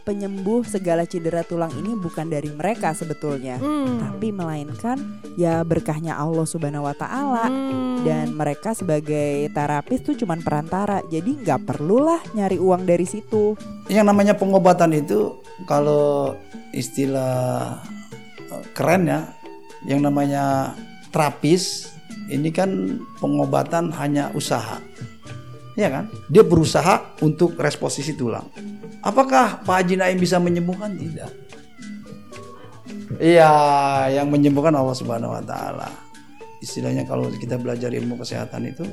penyembuh segala cedera tulang ini bukan dari mereka sebetulnya, Hmm. tapi melainkan ya berkahnya Allah Subhanahu wa taala. Hmm. Dan mereka sebagai terapis tuh cuman perantara, jadi nggak perlulah nyari uang dari situ. Yang namanya pengobatan itu kalau istilah eh, keren ya, yang namanya terapis ini kan pengobatan hanya usaha. Ya kan? Dia berusaha untuk resposisi tulang. Apakah Pak Haji Naim bisa menyembuhkan? Tidak. Iya, yang menyembuhkan Allah Subhanahu wa taala. Istilahnya kalau kita belajar ilmu kesehatan itu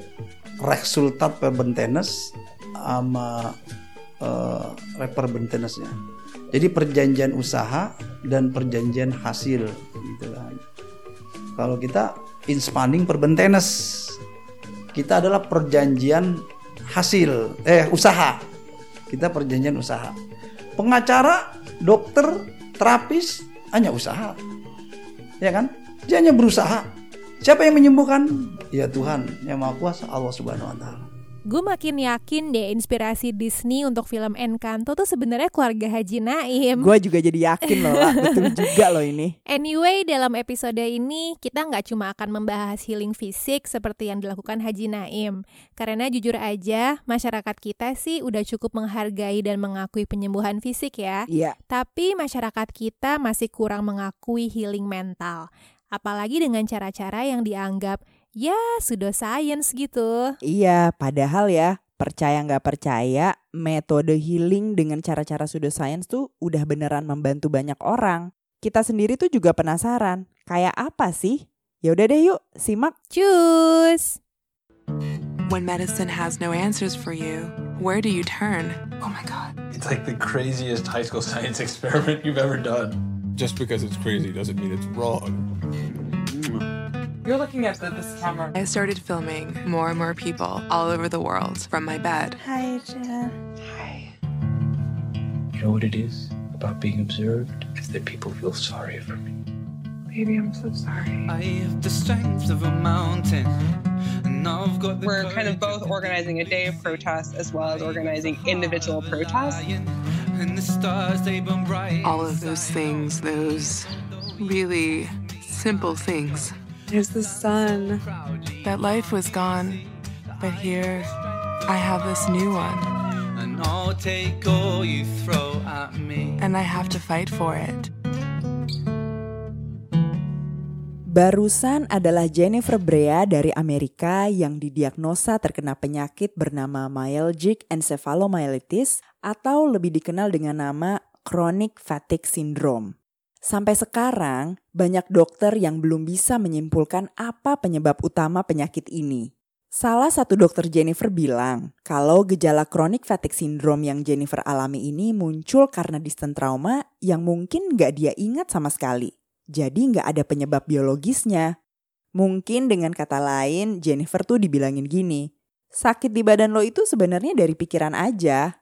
resultat perbentenes sama eh, reperbentenesnya. Jadi perjanjian usaha dan perjanjian hasil gitu kan. Kalau kita inspanning perbentenes kita adalah perjanjian hasil eh usaha. Kita perjanjian usaha. Pengacara, dokter, terapis hanya usaha. Ya kan? Dia hanya berusaha. Siapa yang menyembuhkan? Ya Tuhan yang Maha Kuasa Allah Subhanahu wa taala. Gue makin yakin deh inspirasi Disney untuk film Encanto tuh sebenarnya keluarga Haji Naim. Gue juga jadi yakin loh, lah. betul juga loh ini. Anyway, dalam episode ini kita nggak cuma akan membahas healing fisik seperti yang dilakukan Haji Naim. Karena jujur aja, masyarakat kita sih udah cukup menghargai dan mengakui penyembuhan fisik ya. Iya, Tapi masyarakat kita masih kurang mengakui healing mental. Apalagi dengan cara-cara yang dianggap ya pseudoscience gitu. iya. Padahal ya percaya nggak percaya, metode healing dengan cara-cara pseudoscience tuh udah beneran membantu banyak orang. Kita sendiri tuh juga penasaran, kayak apa sih? Ya udah deh yuk, simak. Cus! When medicine has no answers for you, where do you turn? Oh my god. It's like the craziest high school science experiment you've ever done. Just because it's crazy doesn't mean it's wrong. You're looking at the, this camera. I started filming more and more people all over the world from my bed. Hi, Jen. Hi. You know what it is about being observed? It's that people feel sorry for me. Baby, I'm so sorry. I have the strength of a mountain, I've got We're kind of both organizing a day of protest as well as organizing individual protests. And the stars they burn bright. All of those things, those really simple things. There's the sun. That life was gone, but here I have this new one, And I'll take all you throw at me. and I have to fight for it. Barusan adalah Jennifer Brea dari Amerika yang didiagnosa terkena penyakit bernama myalgic encephalomyelitis atau lebih dikenal dengan nama chronic fatigue syndrome. Sampai sekarang, banyak dokter yang belum bisa menyimpulkan apa penyebab utama penyakit ini. Salah satu dokter Jennifer bilang kalau gejala chronic fatigue syndrome yang Jennifer alami ini muncul karena distant trauma yang mungkin nggak dia ingat sama sekali. Jadi nggak ada penyebab biologisnya. Mungkin dengan kata lain, Jennifer tuh dibilangin gini, sakit di badan lo itu sebenarnya dari pikiran aja.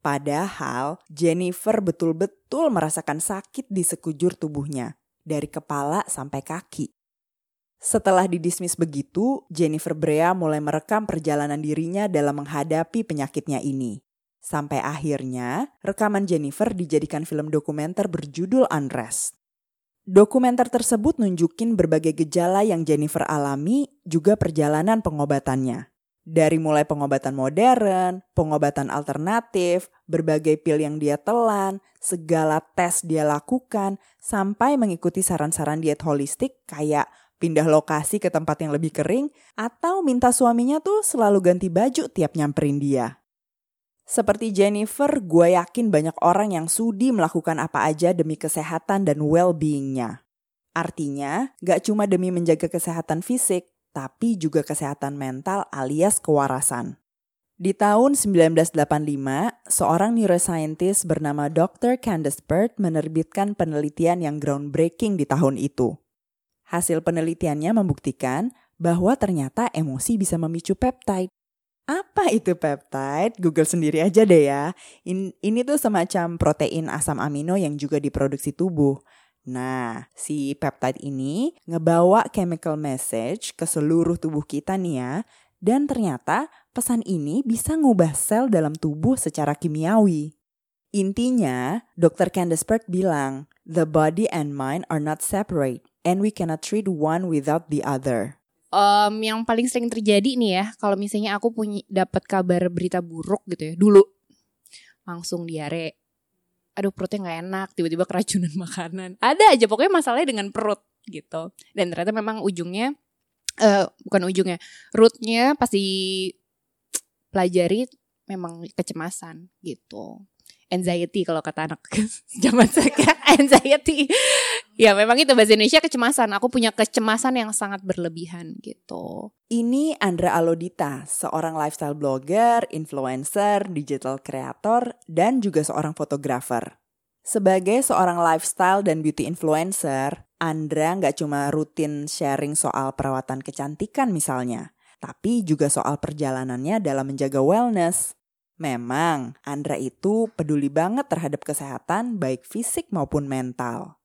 Padahal Jennifer betul-betul merasakan sakit di sekujur tubuhnya, dari kepala sampai kaki. Setelah didismis begitu, Jennifer Brea mulai merekam perjalanan dirinya dalam menghadapi penyakitnya ini. Sampai akhirnya, rekaman Jennifer dijadikan film dokumenter berjudul Unrest. Dokumenter tersebut nunjukin berbagai gejala yang Jennifer alami, juga perjalanan pengobatannya. Dari mulai pengobatan modern, pengobatan alternatif, berbagai pil yang dia telan, segala tes dia lakukan, sampai mengikuti saran-saran diet holistik kayak pindah lokasi ke tempat yang lebih kering, atau minta suaminya tuh selalu ganti baju tiap nyamperin dia. Seperti Jennifer, gue yakin banyak orang yang sudi melakukan apa aja demi kesehatan dan well-beingnya. Artinya, gak cuma demi menjaga kesehatan fisik, tapi juga kesehatan mental alias kewarasan. Di tahun 1985, seorang neuroscientist bernama Dr. Candace Pert menerbitkan penelitian yang groundbreaking di tahun itu. Hasil penelitiannya membuktikan bahwa ternyata emosi bisa memicu peptide. Apa itu peptide? Google sendiri aja deh ya. In- ini tuh semacam protein asam amino yang juga diproduksi tubuh. Nah, si peptide ini ngebawa chemical message ke seluruh tubuh kita nih ya. Dan ternyata pesan ini bisa ngubah sel dalam tubuh secara kimiawi. Intinya, Dr. Candace Pert bilang, the body and mind are not separate and we cannot treat one without the other. Em, yang paling sering terjadi nih ya, kalau misalnya aku punya dapat kabar berita buruk gitu ya, dulu langsung diare. Aduh perutnya nggak enak, tiba-tiba keracunan makanan. Ada aja pokoknya masalahnya dengan perut gitu. Dan ternyata memang ujungnya eh bukan ujungnya, rootnya pasti pelajari memang kecemasan gitu. Anxiety kalau kata anak zaman sekarang anxiety. Ya memang itu bahasa Indonesia kecemasan. Aku punya kecemasan yang sangat berlebihan gitu. Ini Andra Alodita, seorang lifestyle blogger, influencer, digital creator, dan juga seorang fotografer. Sebagai seorang lifestyle dan beauty influencer, Andra nggak cuma rutin sharing soal perawatan kecantikan misalnya, tapi juga soal perjalanannya dalam menjaga wellness. Memang, Andra itu peduli banget terhadap kesehatan baik fisik maupun mental.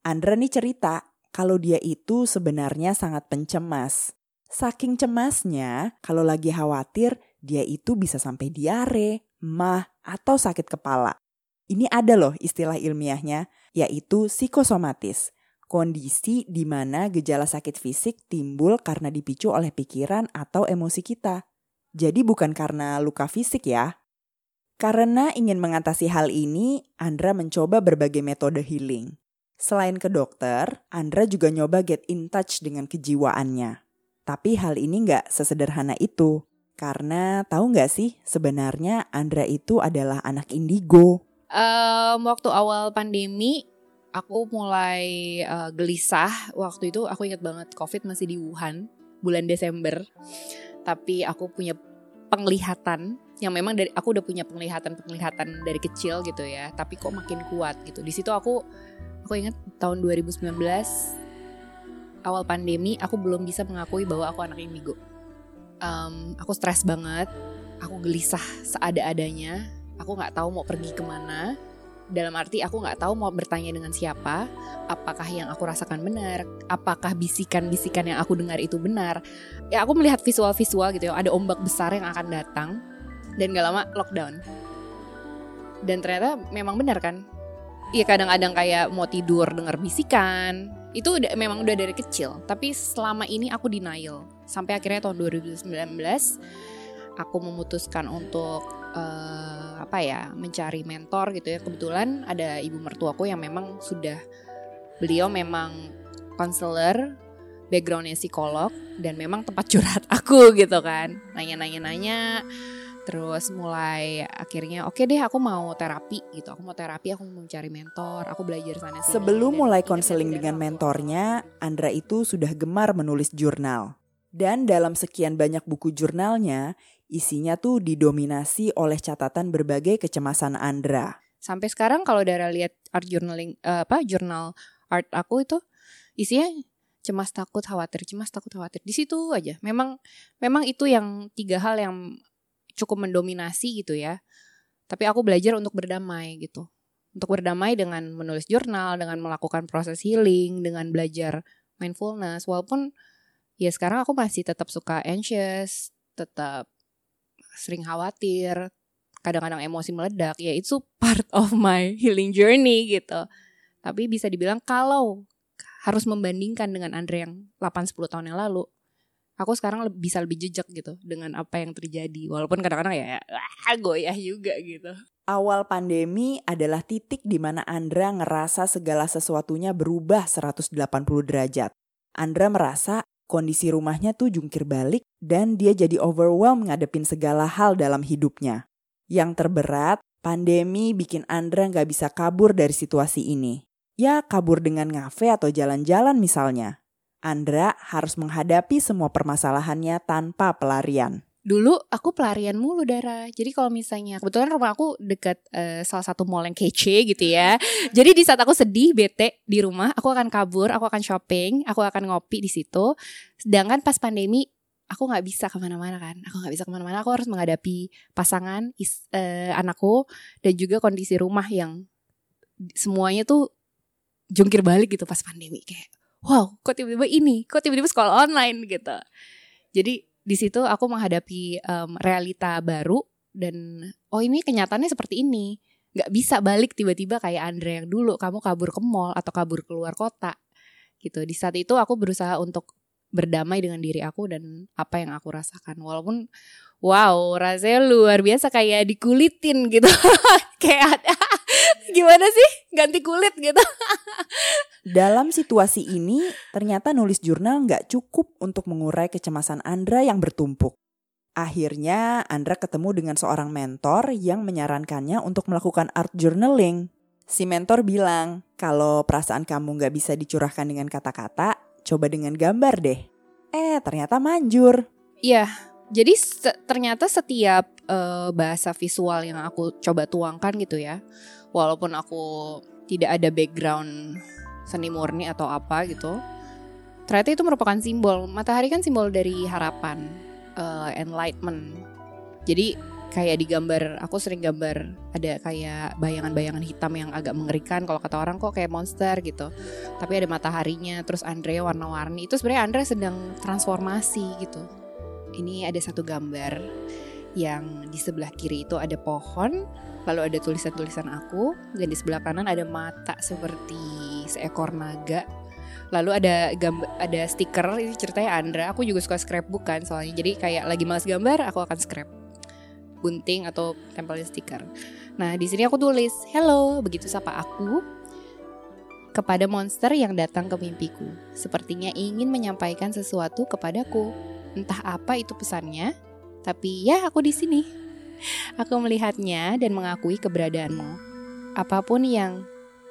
Andra nih cerita kalau dia itu sebenarnya sangat pencemas. Saking cemasnya, kalau lagi khawatir, dia itu bisa sampai diare, mah, atau sakit kepala. Ini ada loh istilah ilmiahnya, yaitu psikosomatis. Kondisi di mana gejala sakit fisik timbul karena dipicu oleh pikiran atau emosi kita. Jadi bukan karena luka fisik ya. Karena ingin mengatasi hal ini, Andra mencoba berbagai metode healing. Selain ke dokter, Andra juga nyoba get in touch dengan kejiwaannya. Tapi hal ini nggak sesederhana itu. Karena tahu nggak sih sebenarnya Andra itu adalah anak indigo. Em, waktu awal pandemi aku mulai eh, gelisah. Waktu itu aku ingat banget COVID masih di Wuhan bulan Desember. Tapi aku punya penglihatan yang memang dari aku udah punya penglihatan-penglihatan dari kecil gitu ya. Tapi kok makin kuat gitu. Di situ aku aku ingat tahun 2019 awal pandemi aku belum bisa mengakui bahwa aku anak indigo. Em, aku stres banget, aku gelisah seada-adanya, aku nggak tahu mau pergi ke mana. Dalam arti aku nggak tahu mau bertanya dengan siapa, apakah yang aku rasakan benar, apakah bisikan-bisikan yang aku dengar itu benar. Ya aku melihat visual-visual gitu ya, ada ombak besar yang akan datang dan gak lama lockdown. Dan ternyata memang benar kan? Iya kadang-kadang kayak mau tidur dengar bisikan, itu udah, memang udah dari kecil. Tapi selama ini aku denial. Sampai akhirnya tahun 2019 aku memutuskan untuk eh, apa ya mencari mentor gitu ya. Kebetulan ada ibu mertuaku yang memang sudah beliau memang konselor, backgroundnya psikolog dan memang tempat curhat aku gitu kan. Nanya-nanya-nanya terus mulai akhirnya oke deh aku mau terapi gitu aku mau terapi aku mau mencari mentor aku belajar sana sini Sebelum mulai konseling dengan mentornya, Andra itu sudah gemar menulis jurnal. Dan dalam sekian banyak buku jurnalnya, isinya tuh didominasi oleh catatan berbagai kecemasan Andra. sampai sekarang kalau Dara lihat art journaling eh, apa jurnal art aku itu isinya cemas takut khawatir cemas takut khawatir. Di situ aja. Memang memang itu yang tiga hal yang cukup mendominasi gitu ya. Tapi aku belajar untuk berdamai gitu. Untuk berdamai dengan menulis jurnal dengan melakukan proses healing dengan belajar mindfulness. Walaupun ya sekarang aku masih tetap suka anxious tetap sering khawatir kadang-kadang emosi meledak ya itu part of my healing journey gitu. Tapi bisa dibilang kalau harus membandingkan dengan Andre yang 8-10 tahun yang lalu aku sekarang bisa lebih jejak gitu dengan apa yang terjadi. Walaupun kadang-kadang ya wah, goyah juga gitu. Awal pandemi adalah titik di mana Andra ngerasa segala sesuatunya berubah 180 derajat. Andra merasa kondisi rumahnya tuh jungkir balik dan dia jadi overwhelmed ngadepin segala hal dalam hidupnya. Yang terberat, pandemi bikin Andra nggak bisa kabur dari situasi ini. Ya kabur dengan ngafe atau jalan-jalan misalnya. Andra harus menghadapi semua permasalahannya tanpa pelarian. Dulu aku pelarian mulu darah. Jadi kalau misalnya kebetulan rumah aku dekat eh, salah satu mall yang kece gitu ya. Jadi di saat aku sedih, bete di rumah, aku akan kabur, aku akan shopping, aku akan ngopi di situ. Sedangkan pas pandemi aku nggak bisa ke mana-mana kan aku nggak bisa ke mana-mana aku harus menghadapi pasangan is, eh, anakku dan juga kondisi rumah yang semuanya tuh jungkir balik gitu pas pandemi kayak wow kok tiba-tiba ini kok tiba-tiba sekolah online gitu jadi di situ aku menghadapi em, realita baru dan oh ini kenyataannya seperti ini. Nggak bisa balik tiba-tiba kayak Andre yang dulu kamu kabur ke mall atau kabur keluar kota gitu. Di saat itu aku berusaha untuk berdamai dengan diri aku dan apa yang aku rasakan. Walaupun wow rasanya luar biasa kayak dikulitin gitu. Kayak gimana sih ganti kulit gitu Dalam situasi ini, ternyata nulis jurnal nggak cukup untuk mengurai kecemasan Andra yang bertumpuk. Akhirnya, Andra ketemu dengan seorang mentor yang menyarankannya untuk melakukan art journaling. Si mentor bilang, kalau perasaan kamu nggak bisa dicurahkan dengan kata-kata, coba dengan gambar deh. Eh, ternyata manjur. Iya, jadi se- ternyata setiap eh, bahasa visual yang aku coba tuangkan gitu ya, walaupun aku tidak ada background seni murni atau apa gitu, ternyata itu merupakan simbol. Matahari kan simbol dari harapan, eh, enlightenment. Jadi kayak di gambar, aku sering gambar ada kayak bayangan-bayangan hitam yang agak mengerikan. Kalau kata orang kok kayak monster gitu. Tapi ada mataharinya, terus Andrea warna-warni. Itu sebenarnya Andrea sedang transformasi gitu ini ada satu gambar yang di sebelah kiri itu ada pohon, lalu ada tulisan-tulisan aku, dan di sebelah kanan ada mata seperti seekor naga. Lalu ada gambar, ada stiker ini ceritanya Andra. Aku juga suka scrapbook kan soalnya. Jadi kayak lagi malas gambar, aku akan scrap gunting atau tempelin stiker. Nah di sini aku tulis hello begitu sapa aku kepada monster yang datang ke mimpiku. Sepertinya ingin menyampaikan sesuatu kepadaku. Entah apa itu pesannya, tapi ya aku di sini. Aku melihatnya dan mengakui keberadaanmu. Apa pun yang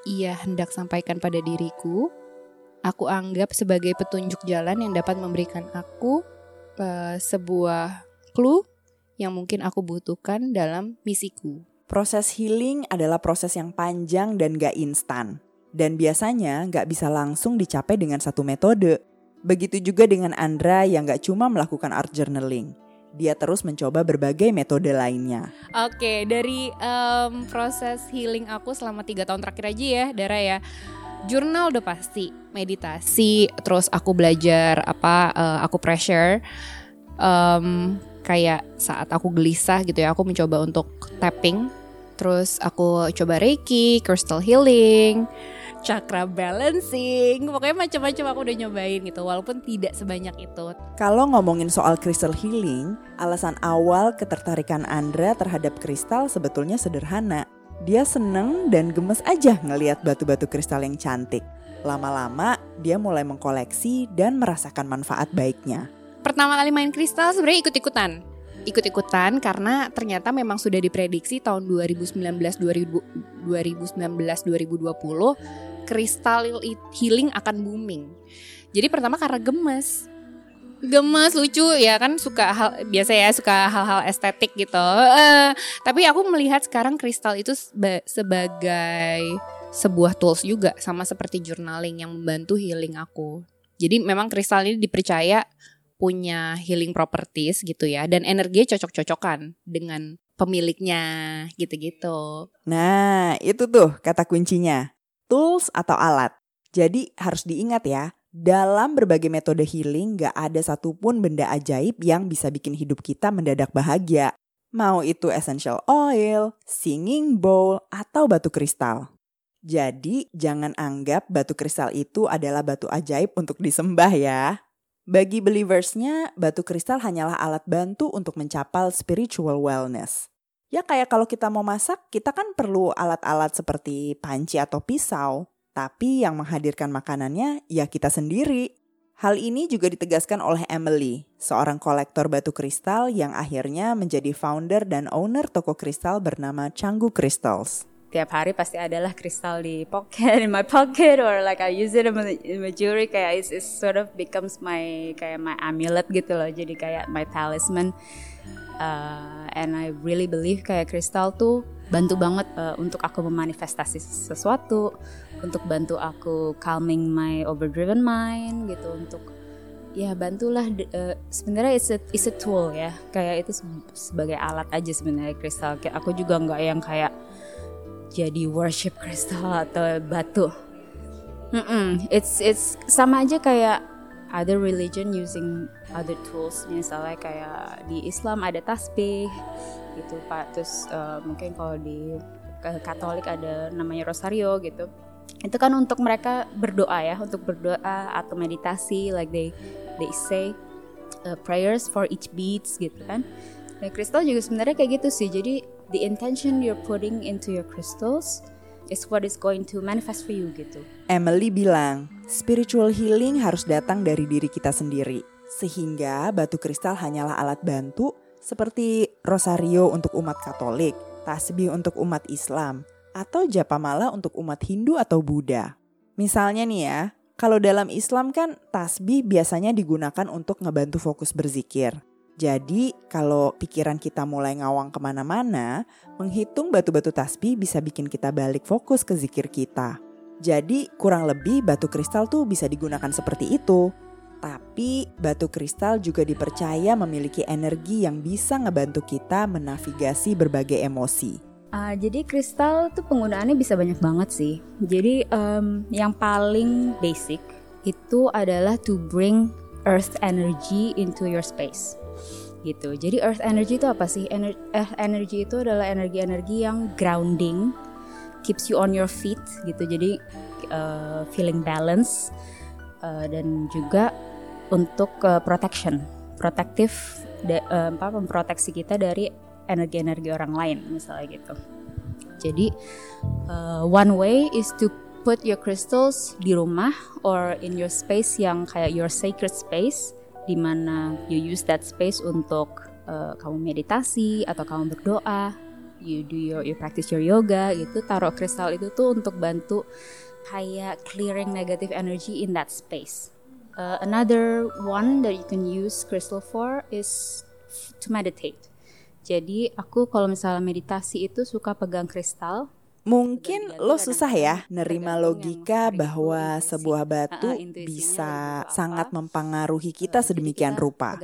ia hendak sampaikan pada diriku, aku anggap sebagai petunjuk jalan yang dapat memberikan aku eh, sebuah clue yang mungkin aku butuhkan dalam misiku. Proses healing adalah proses yang panjang dan gak instan. Dan biasanya gak bisa langsung dicapai dengan satu metode. Begitu juga dengan Andra yang gak cuma melakukan art journaling. Dia terus mencoba berbagai metode lainnya. Oke, dari em, proses healing aku selama tiga tahun terakhir aja ya, Dara ya. Jurnal udah pasti, meditasi, terus aku belajar apa, eh, aku pressure. Em, kayak saat aku gelisah gitu ya, aku mencoba untuk tapping. Terus aku coba Reiki, crystal healing, chakra balancing, pokoknya macam-macam aku udah nyobain gitu, walaupun tidak sebanyak itu. Kalau ngomongin soal crystal healing, alasan awal ketertarikan Andra terhadap kristal sebetulnya sederhana. Dia seneng dan gemes aja ngeliat batu-batu kristal yang cantik. Lama-lama dia mulai mengkoleksi dan merasakan manfaat baiknya. pertama kali main kristal sebenarnya ikut-ikutan. Ikut-ikutan karena ternyata memang sudah diprediksi tahun 2019 2000 2019 2020 kristal healing akan booming. Jadi pertama karena gemes. Gemes lucu ya kan suka hal biasa ya suka hal-hal estetik gitu. Eh, tapi aku melihat sekarang kristal itu seba- sebagai sebuah tools juga sama seperti journaling yang membantu healing aku. Jadi memang kristal ini dipercaya punya healing properties gitu ya dan energinya cocok-cocokan dengan pemiliknya gitu-gitu. Nah, itu tuh kata kuncinya. Tools atau alat. Jadi harus diingat ya, dalam berbagai metode healing gak ada satupun benda ajaib yang bisa bikin hidup kita mendadak bahagia. Mau itu essential oil, singing bowl, atau batu kristal. Jadi jangan anggap batu kristal itu adalah batu ajaib untuk disembah ya. Bagi believersnya, batu kristal hanyalah alat bantu untuk mencapai spiritual wellness. Ya kayak kalau kita mau masak, kita kan perlu alat-alat seperti panci atau pisau. Tapi yang menghadirkan makanannya ya kita sendiri. Hal ini juga ditegaskan oleh Emily, seorang kolektor batu kristal yang akhirnya menjadi founder dan owner toko kristal bernama Canggu Crystals. Tiap hari pasti adalah kristal di pocket in my pocket or like I use it in my, jewelry kayak it's, it's sort of becomes my kayak my amulet gitu loh. Jadi kayak my talisman. Uh, and I really believe kayak kristal tuh bantu banget uh, untuk aku memanifestasi sesuatu untuk bantu aku calming my overdriven mind gitu untuk ya bantulah uh, sebenarnya it's a, it's a tool ya. Kayak itu sebagai alat aja sebenarnya kristal. Aku juga nggak yang kayak jadi worship kristal atau batu. Mm -mm. It's it's sama aja kayak other religion using other tools misalnya kayak di Islam ada tasbih gitu pak terus uh, mungkin kalau di Katolik ada namanya rosario gitu itu kan untuk mereka berdoa ya untuk berdoa atau meditasi like they they say uh, prayers for each beats gitu kan dan kristal juga sebenarnya kayak gitu sih jadi the intention you're putting into your crystals is what is going to manifest for you gitu. Emily bilang, spiritual healing harus datang dari diri kita sendiri. Sehingga batu kristal hanyalah alat bantu seperti rosario untuk umat Katolik, tasbih untuk umat Islam, atau japamala untuk umat Hindu atau Buddha. Misalnya nih ya, kalau dalam Islam kan tasbih biasanya digunakan untuk ngebantu fokus berzikir. Jadi kalau pikiran kita mulai ngawang ke mana-mana, menghitung batu-batu tasbih bisa bikin kita balik fokus ke zikir kita. Jadi kurang lebih batu kristal tuh bisa digunakan seperti itu. Tapi batu kristal juga dipercaya memiliki energi yang bisa ngebantu kita menavigasi berbagai emosi. Uh, jadi kristal tuh penggunaannya bisa banyak banget sih. Jadi um, yang paling basic itu adalah to bring earth energy into your space gitu. Jadi earth energy itu apa sih? Ener earth energy itu adalah energi-energi yang grounding, keeps you on your feet gitu. Jadi uh, feeling balance uh, dan juga untuk uh, protection, protektif, uh, memproteksi kita dari energi-energi orang lain misalnya gitu. Jadi uh, one way is to put your crystals di rumah or in your space yang kayak your sacred space di mana you use that space untuk uh, kamu meditasi atau kamu berdoa, you do your you practice your yoga gitu, taruh kristal itu tuh untuk bantu kayak clearing negative energy in that space. Uh, another one that you can use crystal for is to meditate. Jadi aku kalau misalnya meditasi itu suka pegang kristal Mungkin lo susah ya nerima logika bahwa sebuah batu bisa sangat mempengaruhi kita sedemikian rupa.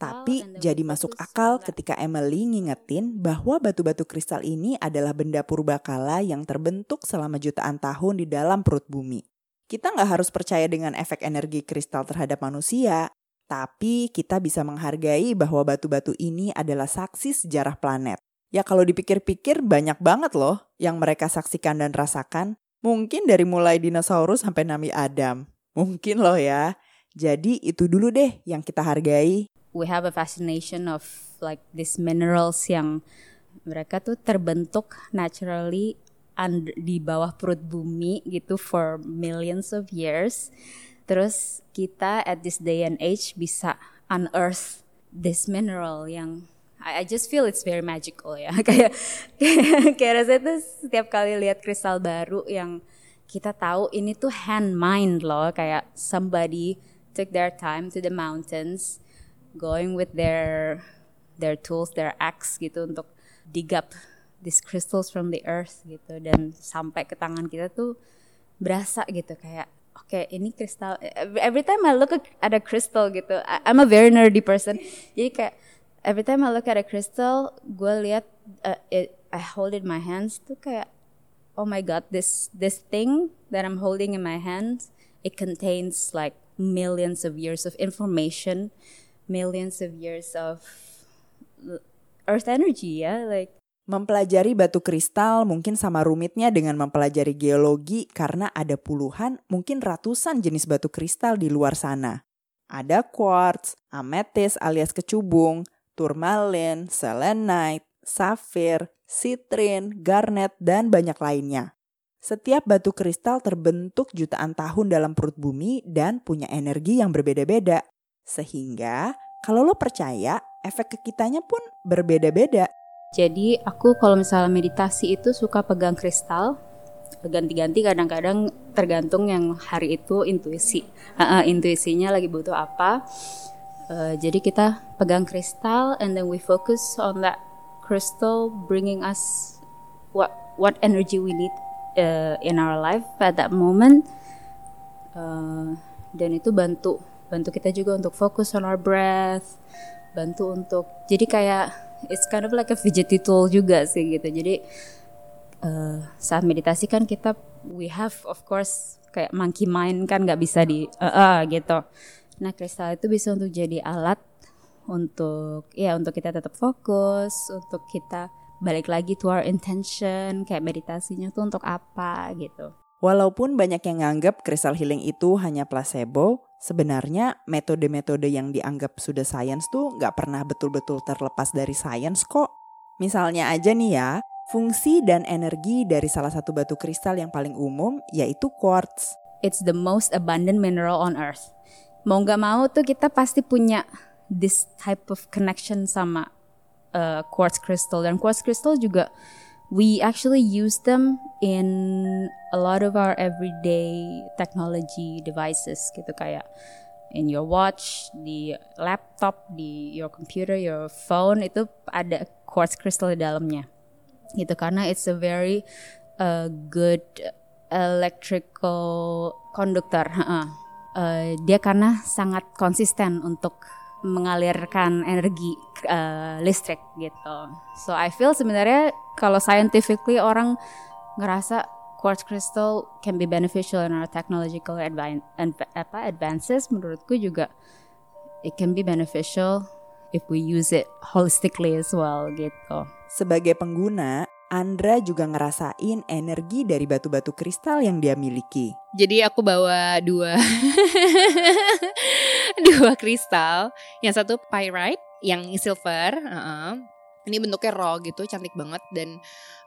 Tapi jadi masuk akal ketika Emily ngingetin bahwa batu-batu kristal ini adalah benda purbakala yang terbentuk selama jutaan tahun di dalam perut bumi. Kita nggak harus percaya dengan efek energi kristal terhadap manusia, tapi kita bisa menghargai bahwa batu-batu ini adalah saksi sejarah planet. Ya kalau dipikir-pikir banyak banget loh yang mereka saksikan dan rasakan. Mungkin dari mulai dinosaurus sampai Nabi Adam. Mungkin loh ya. Jadi itu dulu deh yang kita hargai. We have a fascination of like these minerals yang mereka tuh terbentuk naturally under, di bawah perut bumi gitu for millions of years. Terus kita at this day and age bisa unearth this mineral yang I, I just feel it's very magical ya. Kayak kayak rasanya tuh setiap kali lihat kristal baru yang kita tahu ini tuh hand mind loh. Kayak somebody took their time to the mountains going with their their tools their axe gitu untuk dig up these crystals from the earth gitu. Dan sampai ke tangan kita tuh berasa gitu kayak oke okay, ini kristal every time I look at a crystal gitu I'm a very nerdy person. Jadi kayak every time I look at a crystal, gue lihat uh, it, I hold it in my hands tuh kayak oh my god this this thing that I'm holding in my hands it contains like millions of years of information, millions of years of earth energy ya like Mempelajari batu kristal mungkin sama rumitnya dengan mempelajari geologi karena ada puluhan, mungkin ratusan jenis batu kristal di luar sana. Ada quartz, ametis alias kecubung, turmalin, selenite, safir, sitrin, garnet, dan banyak lainnya. Setiap batu kristal terbentuk jutaan tahun dalam perut bumi dan punya energi yang berbeda-beda. Sehingga kalau lo percaya, efek ke kitanya pun berbeda-beda. Jadi aku kalau misalnya meditasi itu suka pegang kristal, ganti-ganti kadang-kadang tergantung yang hari itu intuisi, uh, intuisinya lagi butuh apa. Uh, jadi kita pegang kristal and then we focus on that crystal bringing us what what energy we need uh, in our life at that moment. Uh, dan itu bantu bantu kita juga untuk fokus on our breath, bantu untuk jadi kayak it's kind of like a fidgety tool juga sih gitu. Jadi uh, saat meditasi kan kita we have of course kayak monkey mind kan nggak bisa di uh, uh, gitu. Nah kristal itu bisa untuk jadi alat untuk ya untuk kita tetap fokus, untuk kita balik lagi to our intention kayak meditasinya tuh untuk apa gitu. Walaupun banyak yang nganggap crystal healing itu hanya placebo, sebenarnya metode-metode yang dianggap sudah sains tuh nggak pernah betul-betul terlepas dari sains kok. Misalnya aja nih ya, fungsi dan energi dari salah satu batu kristal yang paling umum yaitu quartz. It's the most abundant mineral on earth. Mau nggak mau tuh kita pasti punya this type of connection sama uh, quartz crystal dan quartz crystal juga we actually use them in a lot of our everyday technology devices gitu kayak in your watch, di laptop, di your computer, your phone itu ada quartz crystal di dalamnya. Gitu karena it's a very uh, good electrical conductor. Uh, dia karena sangat konsisten untuk mengalirkan energi uh, listrik gitu. So I feel sebenarnya kalau scientifically orang ngerasa quartz crystal can be beneficial in our technological advances, menurutku juga it can be beneficial if we use it holistically as well gitu. Sebagai pengguna, Andra juga ngerasain energi dari batu-batu kristal yang dia miliki. Jadi aku bawa dua dua kristal, yang satu pyrite, yang silver. Uh -uh. Ini bentuknya raw gitu, cantik banget dan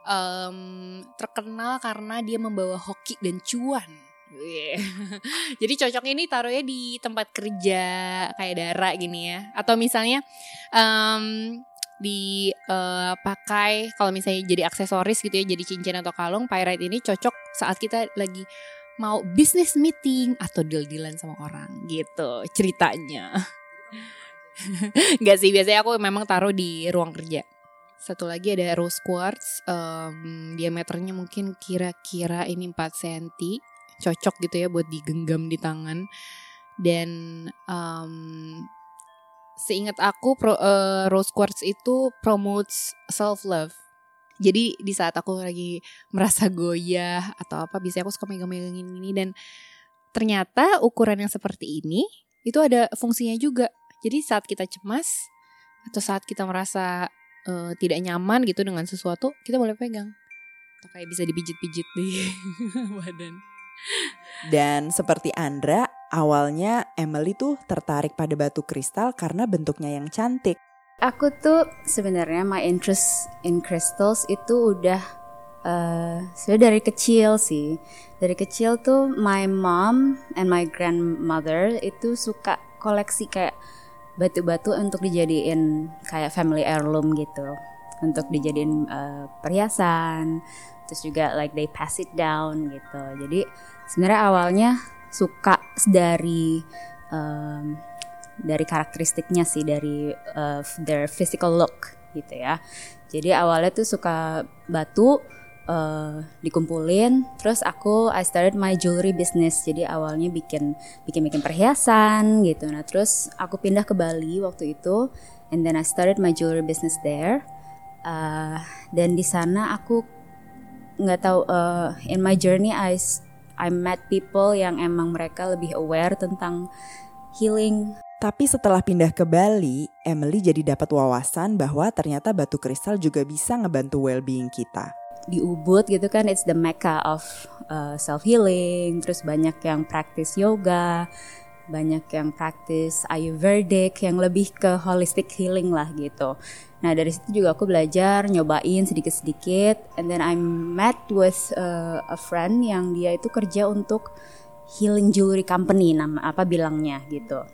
um, terkenal karena dia membawa hoki dan cuan. Jadi cocok ini taruhnya di tempat kerja kayak Dara gini ya, atau misalnya um, dipakai uh, kalau misalnya jadi aksesoris gitu ya jadi cincin atau kalung pyrite ini cocok saat kita lagi mau business meeting atau deal-dealan sama orang gitu ceritanya. Gak sih biasanya aku memang taruh di ruang kerja. Satu lagi ada rose quartz um, diameternya mungkin kira-kira ini 4 cm cocok gitu ya buat digenggam di tangan. Dan um, seingat aku pro, uh, rose quartz itu promotes self love. Jadi di saat aku lagi merasa goyah atau apa bisa aku suka megang-megangin ini dan ternyata ukuran yang seperti ini itu ada fungsinya juga. Jadi saat kita cemas atau saat kita merasa uh, tidak nyaman gitu dengan sesuatu, kita boleh pegang. Atau kayak bisa dipijit-pijit di badan. Dan seperti Andra, awalnya Emily tuh tertarik pada batu kristal karena bentuknya yang cantik. Aku tuh sebenarnya my interest in crystals itu udah uh, sudah dari kecil sih. Dari kecil tuh my mom and my grandmother itu suka koleksi kayak batu-batu untuk dijadiin kayak family heirloom gitu. Untuk dijadiin uh, perhiasan, terus juga like they pass it down gitu. Jadi sebenarnya awalnya suka dari um, dari karakteristiknya sih dari uh, their physical look gitu ya. Jadi awalnya tuh suka batu uh, dikumpulin, terus aku I started my jewelry business. Jadi awalnya bikin bikin bikin perhiasan gitu. Nah terus aku pindah ke Bali waktu itu, and then I started my jewelry business there. Uh, dan di sana aku nggak tahu uh, in my journey I I met people yang emang mereka lebih aware tentang healing. Tapi setelah pindah ke Bali, Emily jadi dapat wawasan bahwa ternyata batu kristal juga bisa ngebantu well-being kita. Di Ubud gitu kan, it's the mecca of uh, self healing. Terus banyak yang praktis yoga, banyak yang praktis ayurvedic yang lebih ke holistic healing lah gitu. Nah dari situ juga aku belajar nyobain sedikit-sedikit, and then I met with uh, a friend yang dia itu kerja untuk healing jewelry company nama apa bilangnya gitu.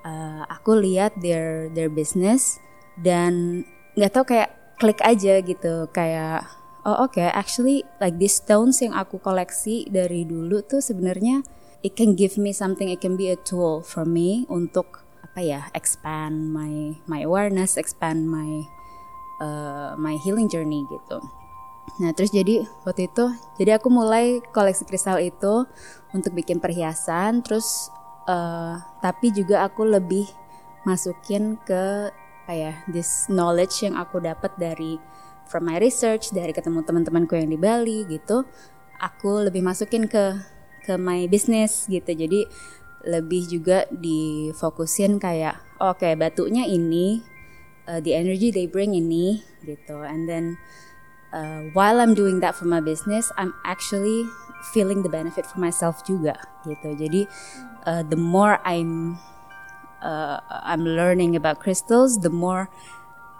Uh, aku lihat their their business dan nggak tau kayak klik aja gitu kayak oh oke actually like these stones yang aku koleksi dari dulu tuh sebenarnya it can give me something it can be a tool for me untuk apa ya expand my my awareness expand my uh, my healing journey gitu. Nah terus jadi waktu itu jadi aku mulai koleksi kristal itu untuk bikin perhiasan terus uh, tapi juga aku lebih masukin ke apa ya this knowledge yang aku dapat dari from my research dari ketemu teman-temanku yang di Bali gitu aku lebih masukin ke ke my business gitu. Jadi lebih juga difokusin kayak oke okay, batunya ini uh, the energy they bring ini gitu. And then uh, while I'm doing that for my business I'm actually feeling the benefit for myself juga gitu. Jadi uh, the more I'm uh, I'm learning about crystals the more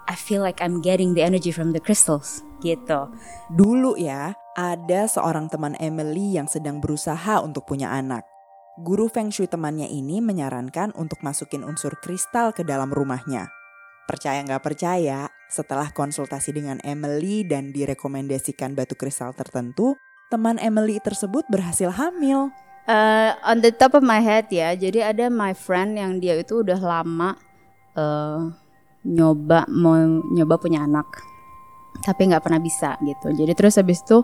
I feel like I'm getting the energy from the crystals gitu. Dulu ya, ada seorang teman Emily yang sedang berusaha untuk punya anak. Guru Feng Shui temannya ini menyarankan untuk masukin unsur kristal ke dalam rumahnya. Percaya nggak percaya, setelah konsultasi dengan Emily dan direkomendasikan batu kristal tertentu, teman Emily tersebut berhasil hamil. Uh, on the top of my head ya, jadi ada my friend yang dia itu udah lama uh, nyoba mau nyoba punya anak tapi nggak pernah bisa gitu. Jadi terus habis itu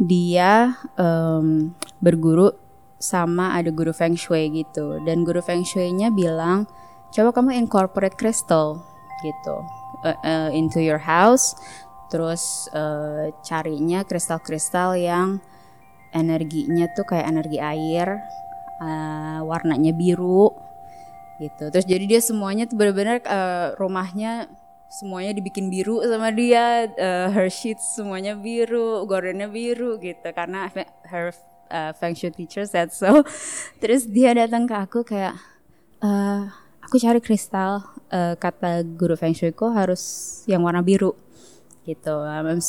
dia um, berguru sama ada guru feng shui gitu. Dan guru feng shui-nya bilang coba kamu incorporate crystal gitu. Uh, uh, into your house. Terus uh, carinya kristal-kristal yang energinya tuh kayak energi air uh, warnanya biru gitu. Terus jadi dia semuanya tuh benar-benar uh, rumahnya semuanya dibikin biru sama dia uh, her sheets semuanya biru gordennya biru gitu. Karena her uh, feng shui teacher said so. Terus dia datang ke aku kayak uh, aku cari kristal uh, kata guru feng shui kok harus yang warna biru gitu. Um,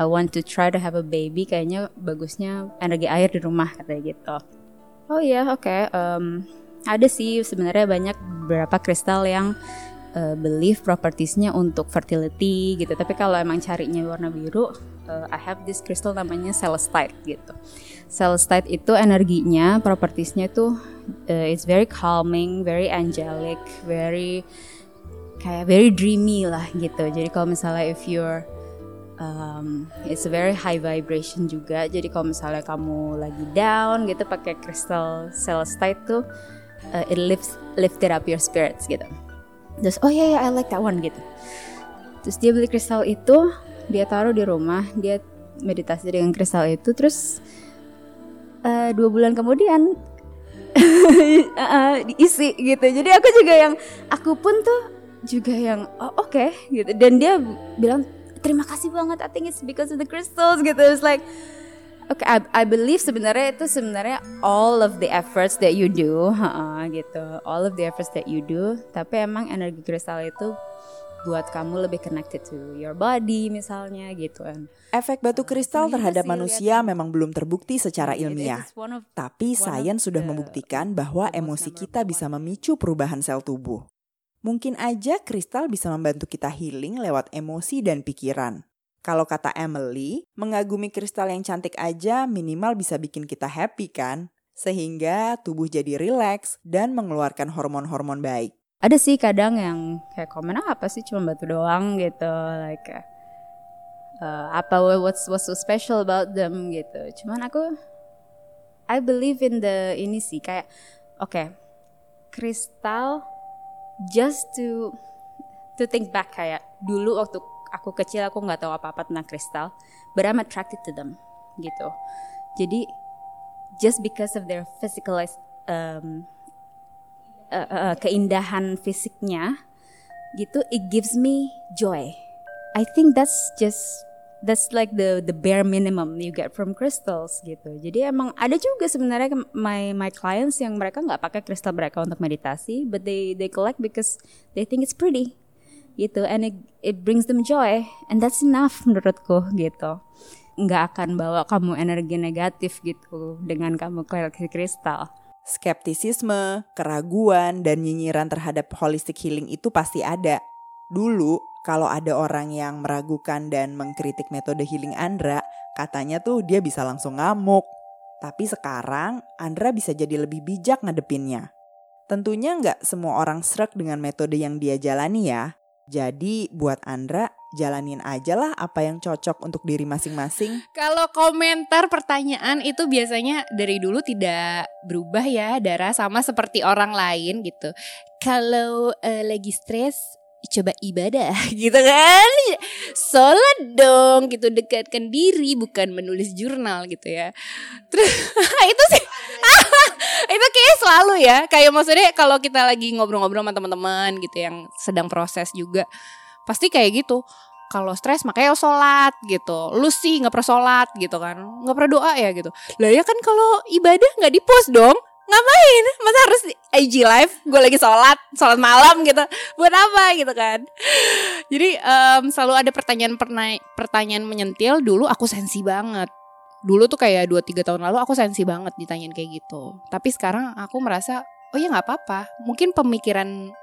I want to try to have a baby kayaknya bagusnya energi air di rumah katanya gitu. Oh iya yeah, oke okay. um, ada sih sebenarnya banyak beberapa kristal yang uh, belief propertiesnya untuk fertility gitu. Tapi kalau emang carinya warna biru uh, I have this crystal namanya celestite gitu. Celestite itu energinya propertiesnya tuh uh, it's very calming very angelic very kayak very dreamy lah gitu. Jadi kalau misalnya if you're um, it's a very high vibration juga. Jadi kalau misalnya kamu lagi down gitu pakai crystal celestite tuh uh, it lifts lifted up your spirits gitu. Terus oh ya yeah, yeah, I like that one gitu. Terus dia beli kristal itu, dia taruh di rumah, dia meditasi dengan kristal itu, terus uh, dua bulan kemudian uh, diisi gitu. Jadi aku juga yang aku pun tuh juga yang oh oke okay, gitu. Dan dia bilang terima kasih banget. I think it's because of the crystals gitu. It's like okay, I, I believe sebenarnya itu sebenarnya all of the efforts that you do, uh, gitu, all of the efforts that you do. Tapi emang energi kristal itu buat kamu lebih connected to your body misalnya gitu kan. Efek batu kristal terhadap manusia memang belum terbukti secara ilmiah. Tapi sains sudah membuktikan bahwa emosi kita bisa memicu perubahan sel tubuh. Mungkin aja kristal bisa membantu kita healing lewat emosi dan pikiran. Kalau kata Emily, mengagumi kristal yang cantik aja minimal bisa bikin kita happy kan? Sehingga tubuh jadi rileks dan mengeluarkan hormon-hormon baik. Ada sih kadang yang kayak komen ah, apa sih cuma batu doang gitu, like uh, apa what's what's so special about them gitu. Cuman aku I believe in the ini sih kayak oke okay, kristal just to to think back kayak dulu waktu aku kecil aku nggak tahu apa-apa tentang kristal, but I'm attracted to them gitu. Jadi just because of their physical um, uh, uh, keindahan fisiknya gitu, it gives me joy. I think that's just that's like the the bare minimum you get from crystals gitu. Jadi emang ada juga sebenarnya my my clients yang mereka nggak pakai kristal mereka untuk meditasi, but they they collect because they think it's pretty gitu and it, it brings them joy and that's enough menurutku gitu nggak akan bawa kamu energi negatif gitu dengan kamu koleksi kristal skeptisisme, keraguan, dan nyinyiran terhadap holistic healing itu pasti ada. Dulu kalau ada orang yang meragukan dan mengkritik metode healing Andra, katanya tuh dia bisa langsung ngamuk. Tapi sekarang Andra bisa jadi lebih bijak ngadepinnya. Tentunya nggak semua orang serak dengan metode yang dia jalani ya. Jadi buat Andra, jalanin aja lah apa yang cocok untuk diri masing-masing. Kalau komentar pertanyaan itu biasanya dari dulu tidak berubah ya, Dara sama seperti orang lain gitu. Kalau eh, lagi stres coba ibadah gitu kan? Sholat dong gitu. Dekatkan diri bukan menulis jurnal gitu ya. Terus itu sih. Itu kayak selalu ya. Kayak maksudnya kalau kita lagi ngobrol-ngobrol sama teman-teman gitu yang sedang proses juga pasti kayak gitu. Kalau stres makanya sholat gitu. Lu sih nggak pernah sholat gitu kan. Nggak pernah doa ya gitu. Lah ya kan kalau ibadah nggak di post dong ngapain? Masa harus di IG live? Gue lagi sholat sholat malam gitu. Buat apa gitu kan? Jadi em, selalu ada pertanyaan pertanyaan menyentil. Dulu aku sensi banget. Dulu tuh kayak 2-3 tahun lalu aku sensi banget ditanyain kayak gitu. Tapi sekarang aku merasa oh ya nggak apa-apa. Mungkin pemikiran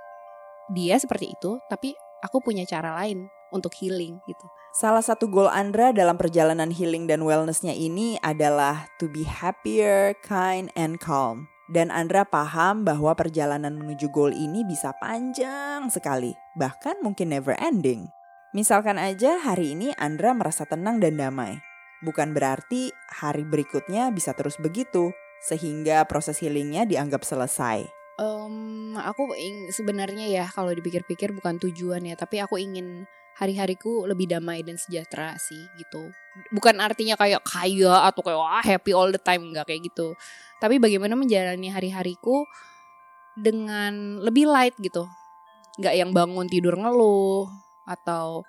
dia seperti itu tapi aku punya cara lain untuk healing gitu. Salah satu goal Andra dalam perjalanan healing dan wellnessnya ini adalah to be happier, kind, and calm. Dan Andra paham bahwa perjalanan menuju goal ini bisa panjang sekali, bahkan mungkin never ending. Misalkan aja hari ini Andra merasa tenang dan damai. Bukan berarti hari berikutnya bisa terus begitu, sehingga proses healingnya dianggap selesai. Em, aku sebenarnya ya kalau dipikir-pikir bukan tujuan ya, tapi aku ingin hari-hariku lebih damai dan sejahtera sih gitu. Bukan artinya kayak kaya atau kayak wah happy all the time nggak kayak gitu. Tapi bagaimana menjalani hari-hariku dengan lebih light gitu. Nggak yang bangun tidur ngeluh atau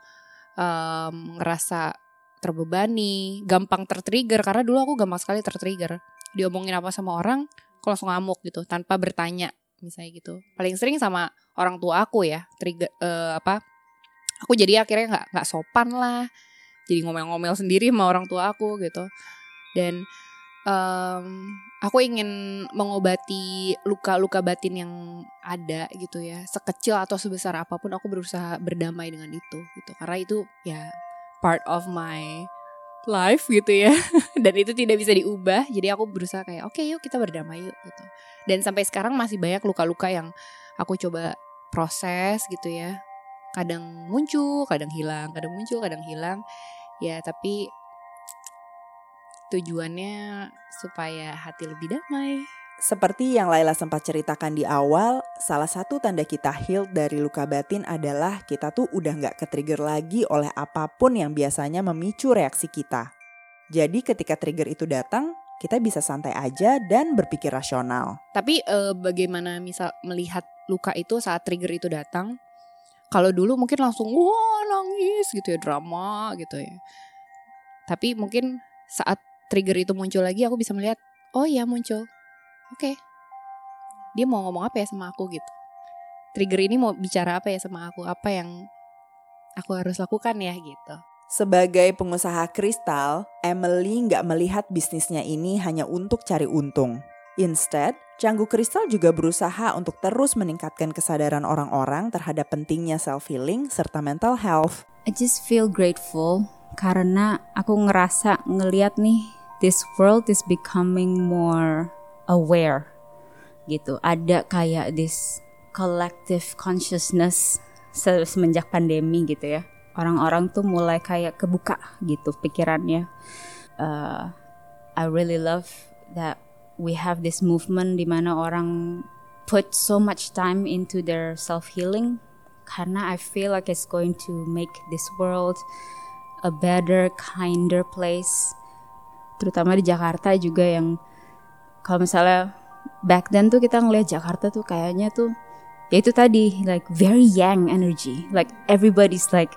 em, ngerasa terbebani, gampang tertrigger karena dulu aku gampang sekali tertrigger. Diomongin apa sama orang, aku langsung ngamuk gitu tanpa bertanya misalnya gitu. Paling sering sama orang tua aku ya, trigger eh, apa? Aku jadi akhirnya nggak nggak sopan lah. Jadi ngomel-ngomel sendiri sama orang tua aku gitu. Dan em, aku ingin mengobati luka-luka batin yang ada gitu ya. Sekecil atau sebesar apa pun aku berusaha berdamai dengan itu gitu. Karena itu ya part of my life gitu ya dan itu tidak bisa diubah jadi aku berusaha kayak oke yuk kita berdamai yuk gitu dan sampai sekarang masih banyak luka-luka yang aku coba proses gitu ya kadang muncul kadang hilang kadang muncul kadang hilang ya tapi tujuannya supaya hati lebih damai Seperti yang Laila sempat ceritakan di awal, salah satu tanda kita healed dari luka batin adalah kita tuh udah nggak ke-trigger lagi oleh apa pun yang biasanya memicu reaksi kita. Jadi ketika trigger itu datang, kita bisa santai aja dan berpikir rasional. Tapi eh, bagaimana misal melihat luka itu saat trigger itu datang? Kalau dulu mungkin langsung wah nangis gitu ya drama gitu ya. Tapi mungkin saat trigger itu muncul lagi aku bisa melihat oh ya muncul. Oke. Dia mau ngomong apa ya sama aku gitu. Trigger ini mau bicara apa ya sama aku? Apa yang aku harus lakukan ya gitu. Sebagai pengusaha kristal, Emily nggak melihat bisnisnya ini hanya untuk cari untung. Instead, Canggu Kristal juga berusaha untuk terus meningkatkan kesadaran orang-orang terhadap pentingnya self-healing serta mental health. I just feel grateful karena aku ngerasa ngeliat nih this world is becoming more aware gitu. Ada kayak this collective consciousness se- semenjak pandemi gitu ya. Orang-orang tuh mulai kayak kebuka gitu pikirannya. Uh, I really love that we have this movement di mana orang put so much time into their self healing karena I feel like it's going to make this world a better, kinder place. Terutama di Jakarta juga yang kalau misalnya back then tuh kita ngelihat Jakarta tuh kayaknya tuh ya itu tadi like very young energy, like everybody's like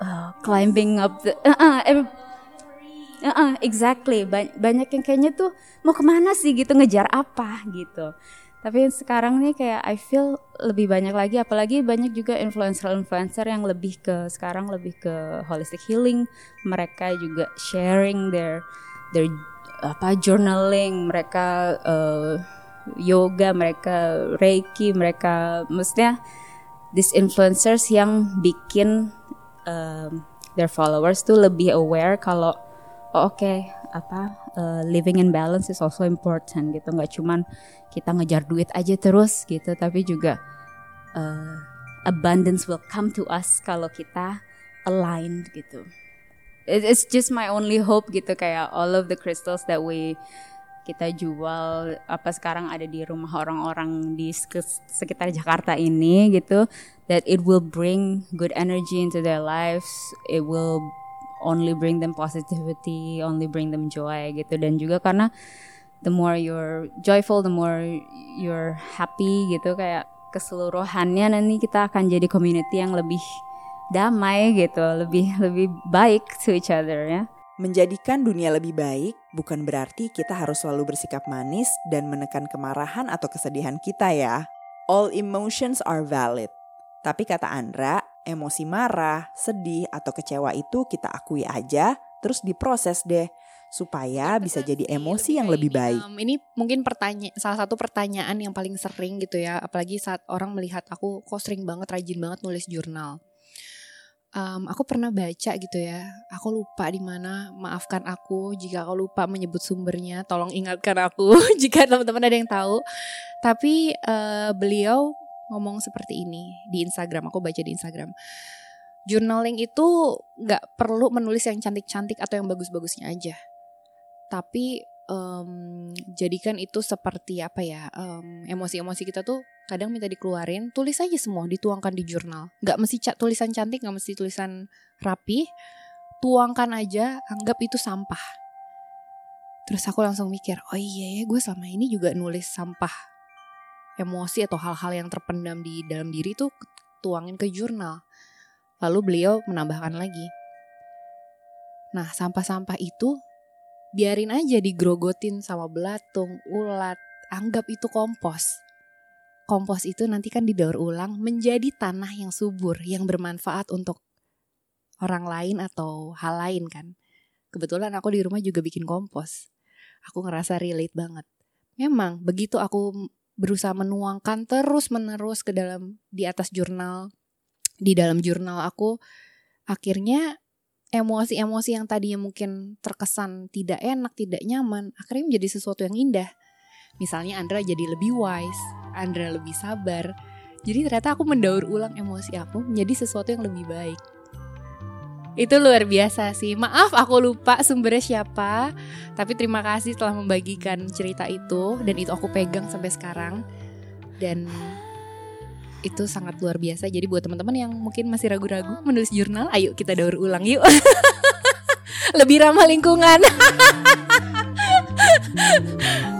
uh, climbing up the uh, uh, uh, uh, exactly. Ba- banyak yang kayaknya tuh mau ke mana sih? gitu ngejar apa? gitu. Tapi sekarang nih kayak I feel lebih banyak lagi apalagi banyak juga influencer-influencer yang lebih ke sekarang lebih ke holistic healing. Mereka juga sharing their their apa journaling. Mereka uh, yoga mereka reiki mereka maksudnya these influencers yang bikin um, their followers tuh lebih aware kalau oh, oke apa uh, living in balance is also important gitu. Nggak cuman kita ngejar duit aja terus gitu tapi juga uh, abundance will come to us kalau kita aligned gitu. It- it's just my only hope gitu kayak all of the crystals that we kita jual apa sekarang ada di rumah orang-orang di sek- sekitar Jakarta ini gitu that it will bring good energy into their lives it will only bring them positivity only bring them joy gitu dan juga karena the more you're joyful the more you're happy gitu kayak keseluruhannya nanti kita akan jadi community yang lebih damai gitu lebih lebih baik to each other ya Menjadikan dunia lebih baik bukan berarti kita harus selalu bersikap manis dan menekan kemarahan atau kesedihan kita ya. All emotions are valid. Tapi kata Andra, emosi marah, sedih, atau kecewa itu kita akui aja, terus diproses deh. Supaya bisa jadi emosi yang lebih baik. Um, ini mungkin pertanyaan salah satu pertanyaan yang paling sering gitu ya, apalagi saat orang melihat aku kok sering banget rajin banget nulis jurnal. Um, aku pernah baca gitu ya, aku lupa di mana. Maafkan aku jika aku lupa menyebut sumbernya. Tolong ingatkan aku jika teman-teman ada yang tahu. Tapi eh, beliau ngomong seperti ini di Instagram. Aku baca di Instagram. Journaling itu nggak perlu menulis yang cantik-cantik atau yang bagus-bagusnya aja tapi em, jadikan itu seperti apa ya em, emosi-emosi kita tuh kadang minta dikeluarin tulis aja semua dituangkan di jurnal nggak mesti ca- tulisan cantik nggak mesti tulisan rapi tuangkan aja anggap itu sampah terus aku langsung mikir oh iya ya gue selama ini juga nulis sampah emosi atau hal-hal yang terpendam di dalam diri tuh tuangin ke jurnal lalu beliau menambahkan lagi nah sampah-sampah itu biarin aja digrogotin sama belatung, ulat, anggap itu kompos. Kompos itu nanti kan didaur ulang menjadi tanah yang subur, yang bermanfaat untuk orang lain atau hal lain kan. Kebetulan aku di rumah juga bikin kompos. Aku ngerasa relate banget. Memang begitu aku berusaha menuangkan terus menerus ke dalam di atas jurnal, di dalam jurnal aku akhirnya emosi-emosi yang tadinya mungkin terkesan tidak enak, tidak nyaman, akhirnya menjadi sesuatu yang indah. Misalnya Andra jadi lebih wise, Andra lebih sabar. Jadi ternyata aku mendaur ulang emosi aku menjadi sesuatu yang lebih baik. Itu luar biasa sih. Maaf aku lupa sumbernya siapa, tapi terima kasih telah membagikan cerita itu dan itu aku pegang sampai sekarang. Dan itu sangat luar biasa. Jadi buat teman-teman yang mungkin masih ragu-ragu menulis jurnal, ayo kita daur ulang yuk. Lebih ramah lingkungan.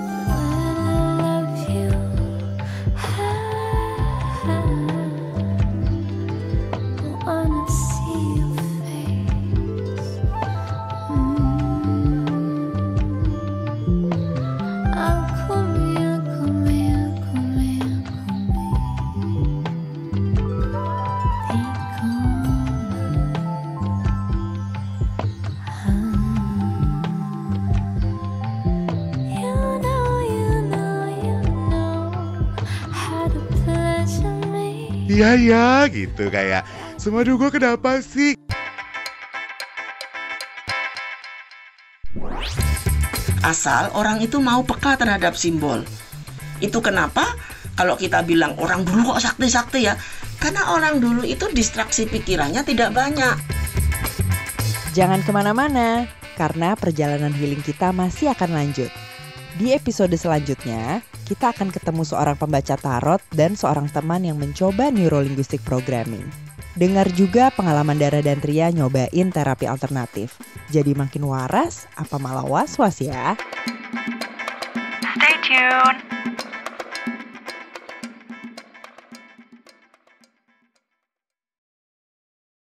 Iya ya gitu kayak semua gue kenapa sih? asal orang itu mau peka terhadap simbol. Itu kenapa kalau kita bilang orang dulu kok sakti-sakti ya? Karena orang dulu itu distraksi pikirannya tidak banyak. Jangan ke mana-mana, karena perjalanan healing kita masih akan lanjut. Di episode selanjutnya, kita akan ketemu seorang pembaca tarot dan seorang teman yang mencoba neurolinguistic programming. Dengar juga pengalaman Dara dan Tria nyobain terapi alternatif. Jadi makin waras, apa malah was-was ya? Stay tuned.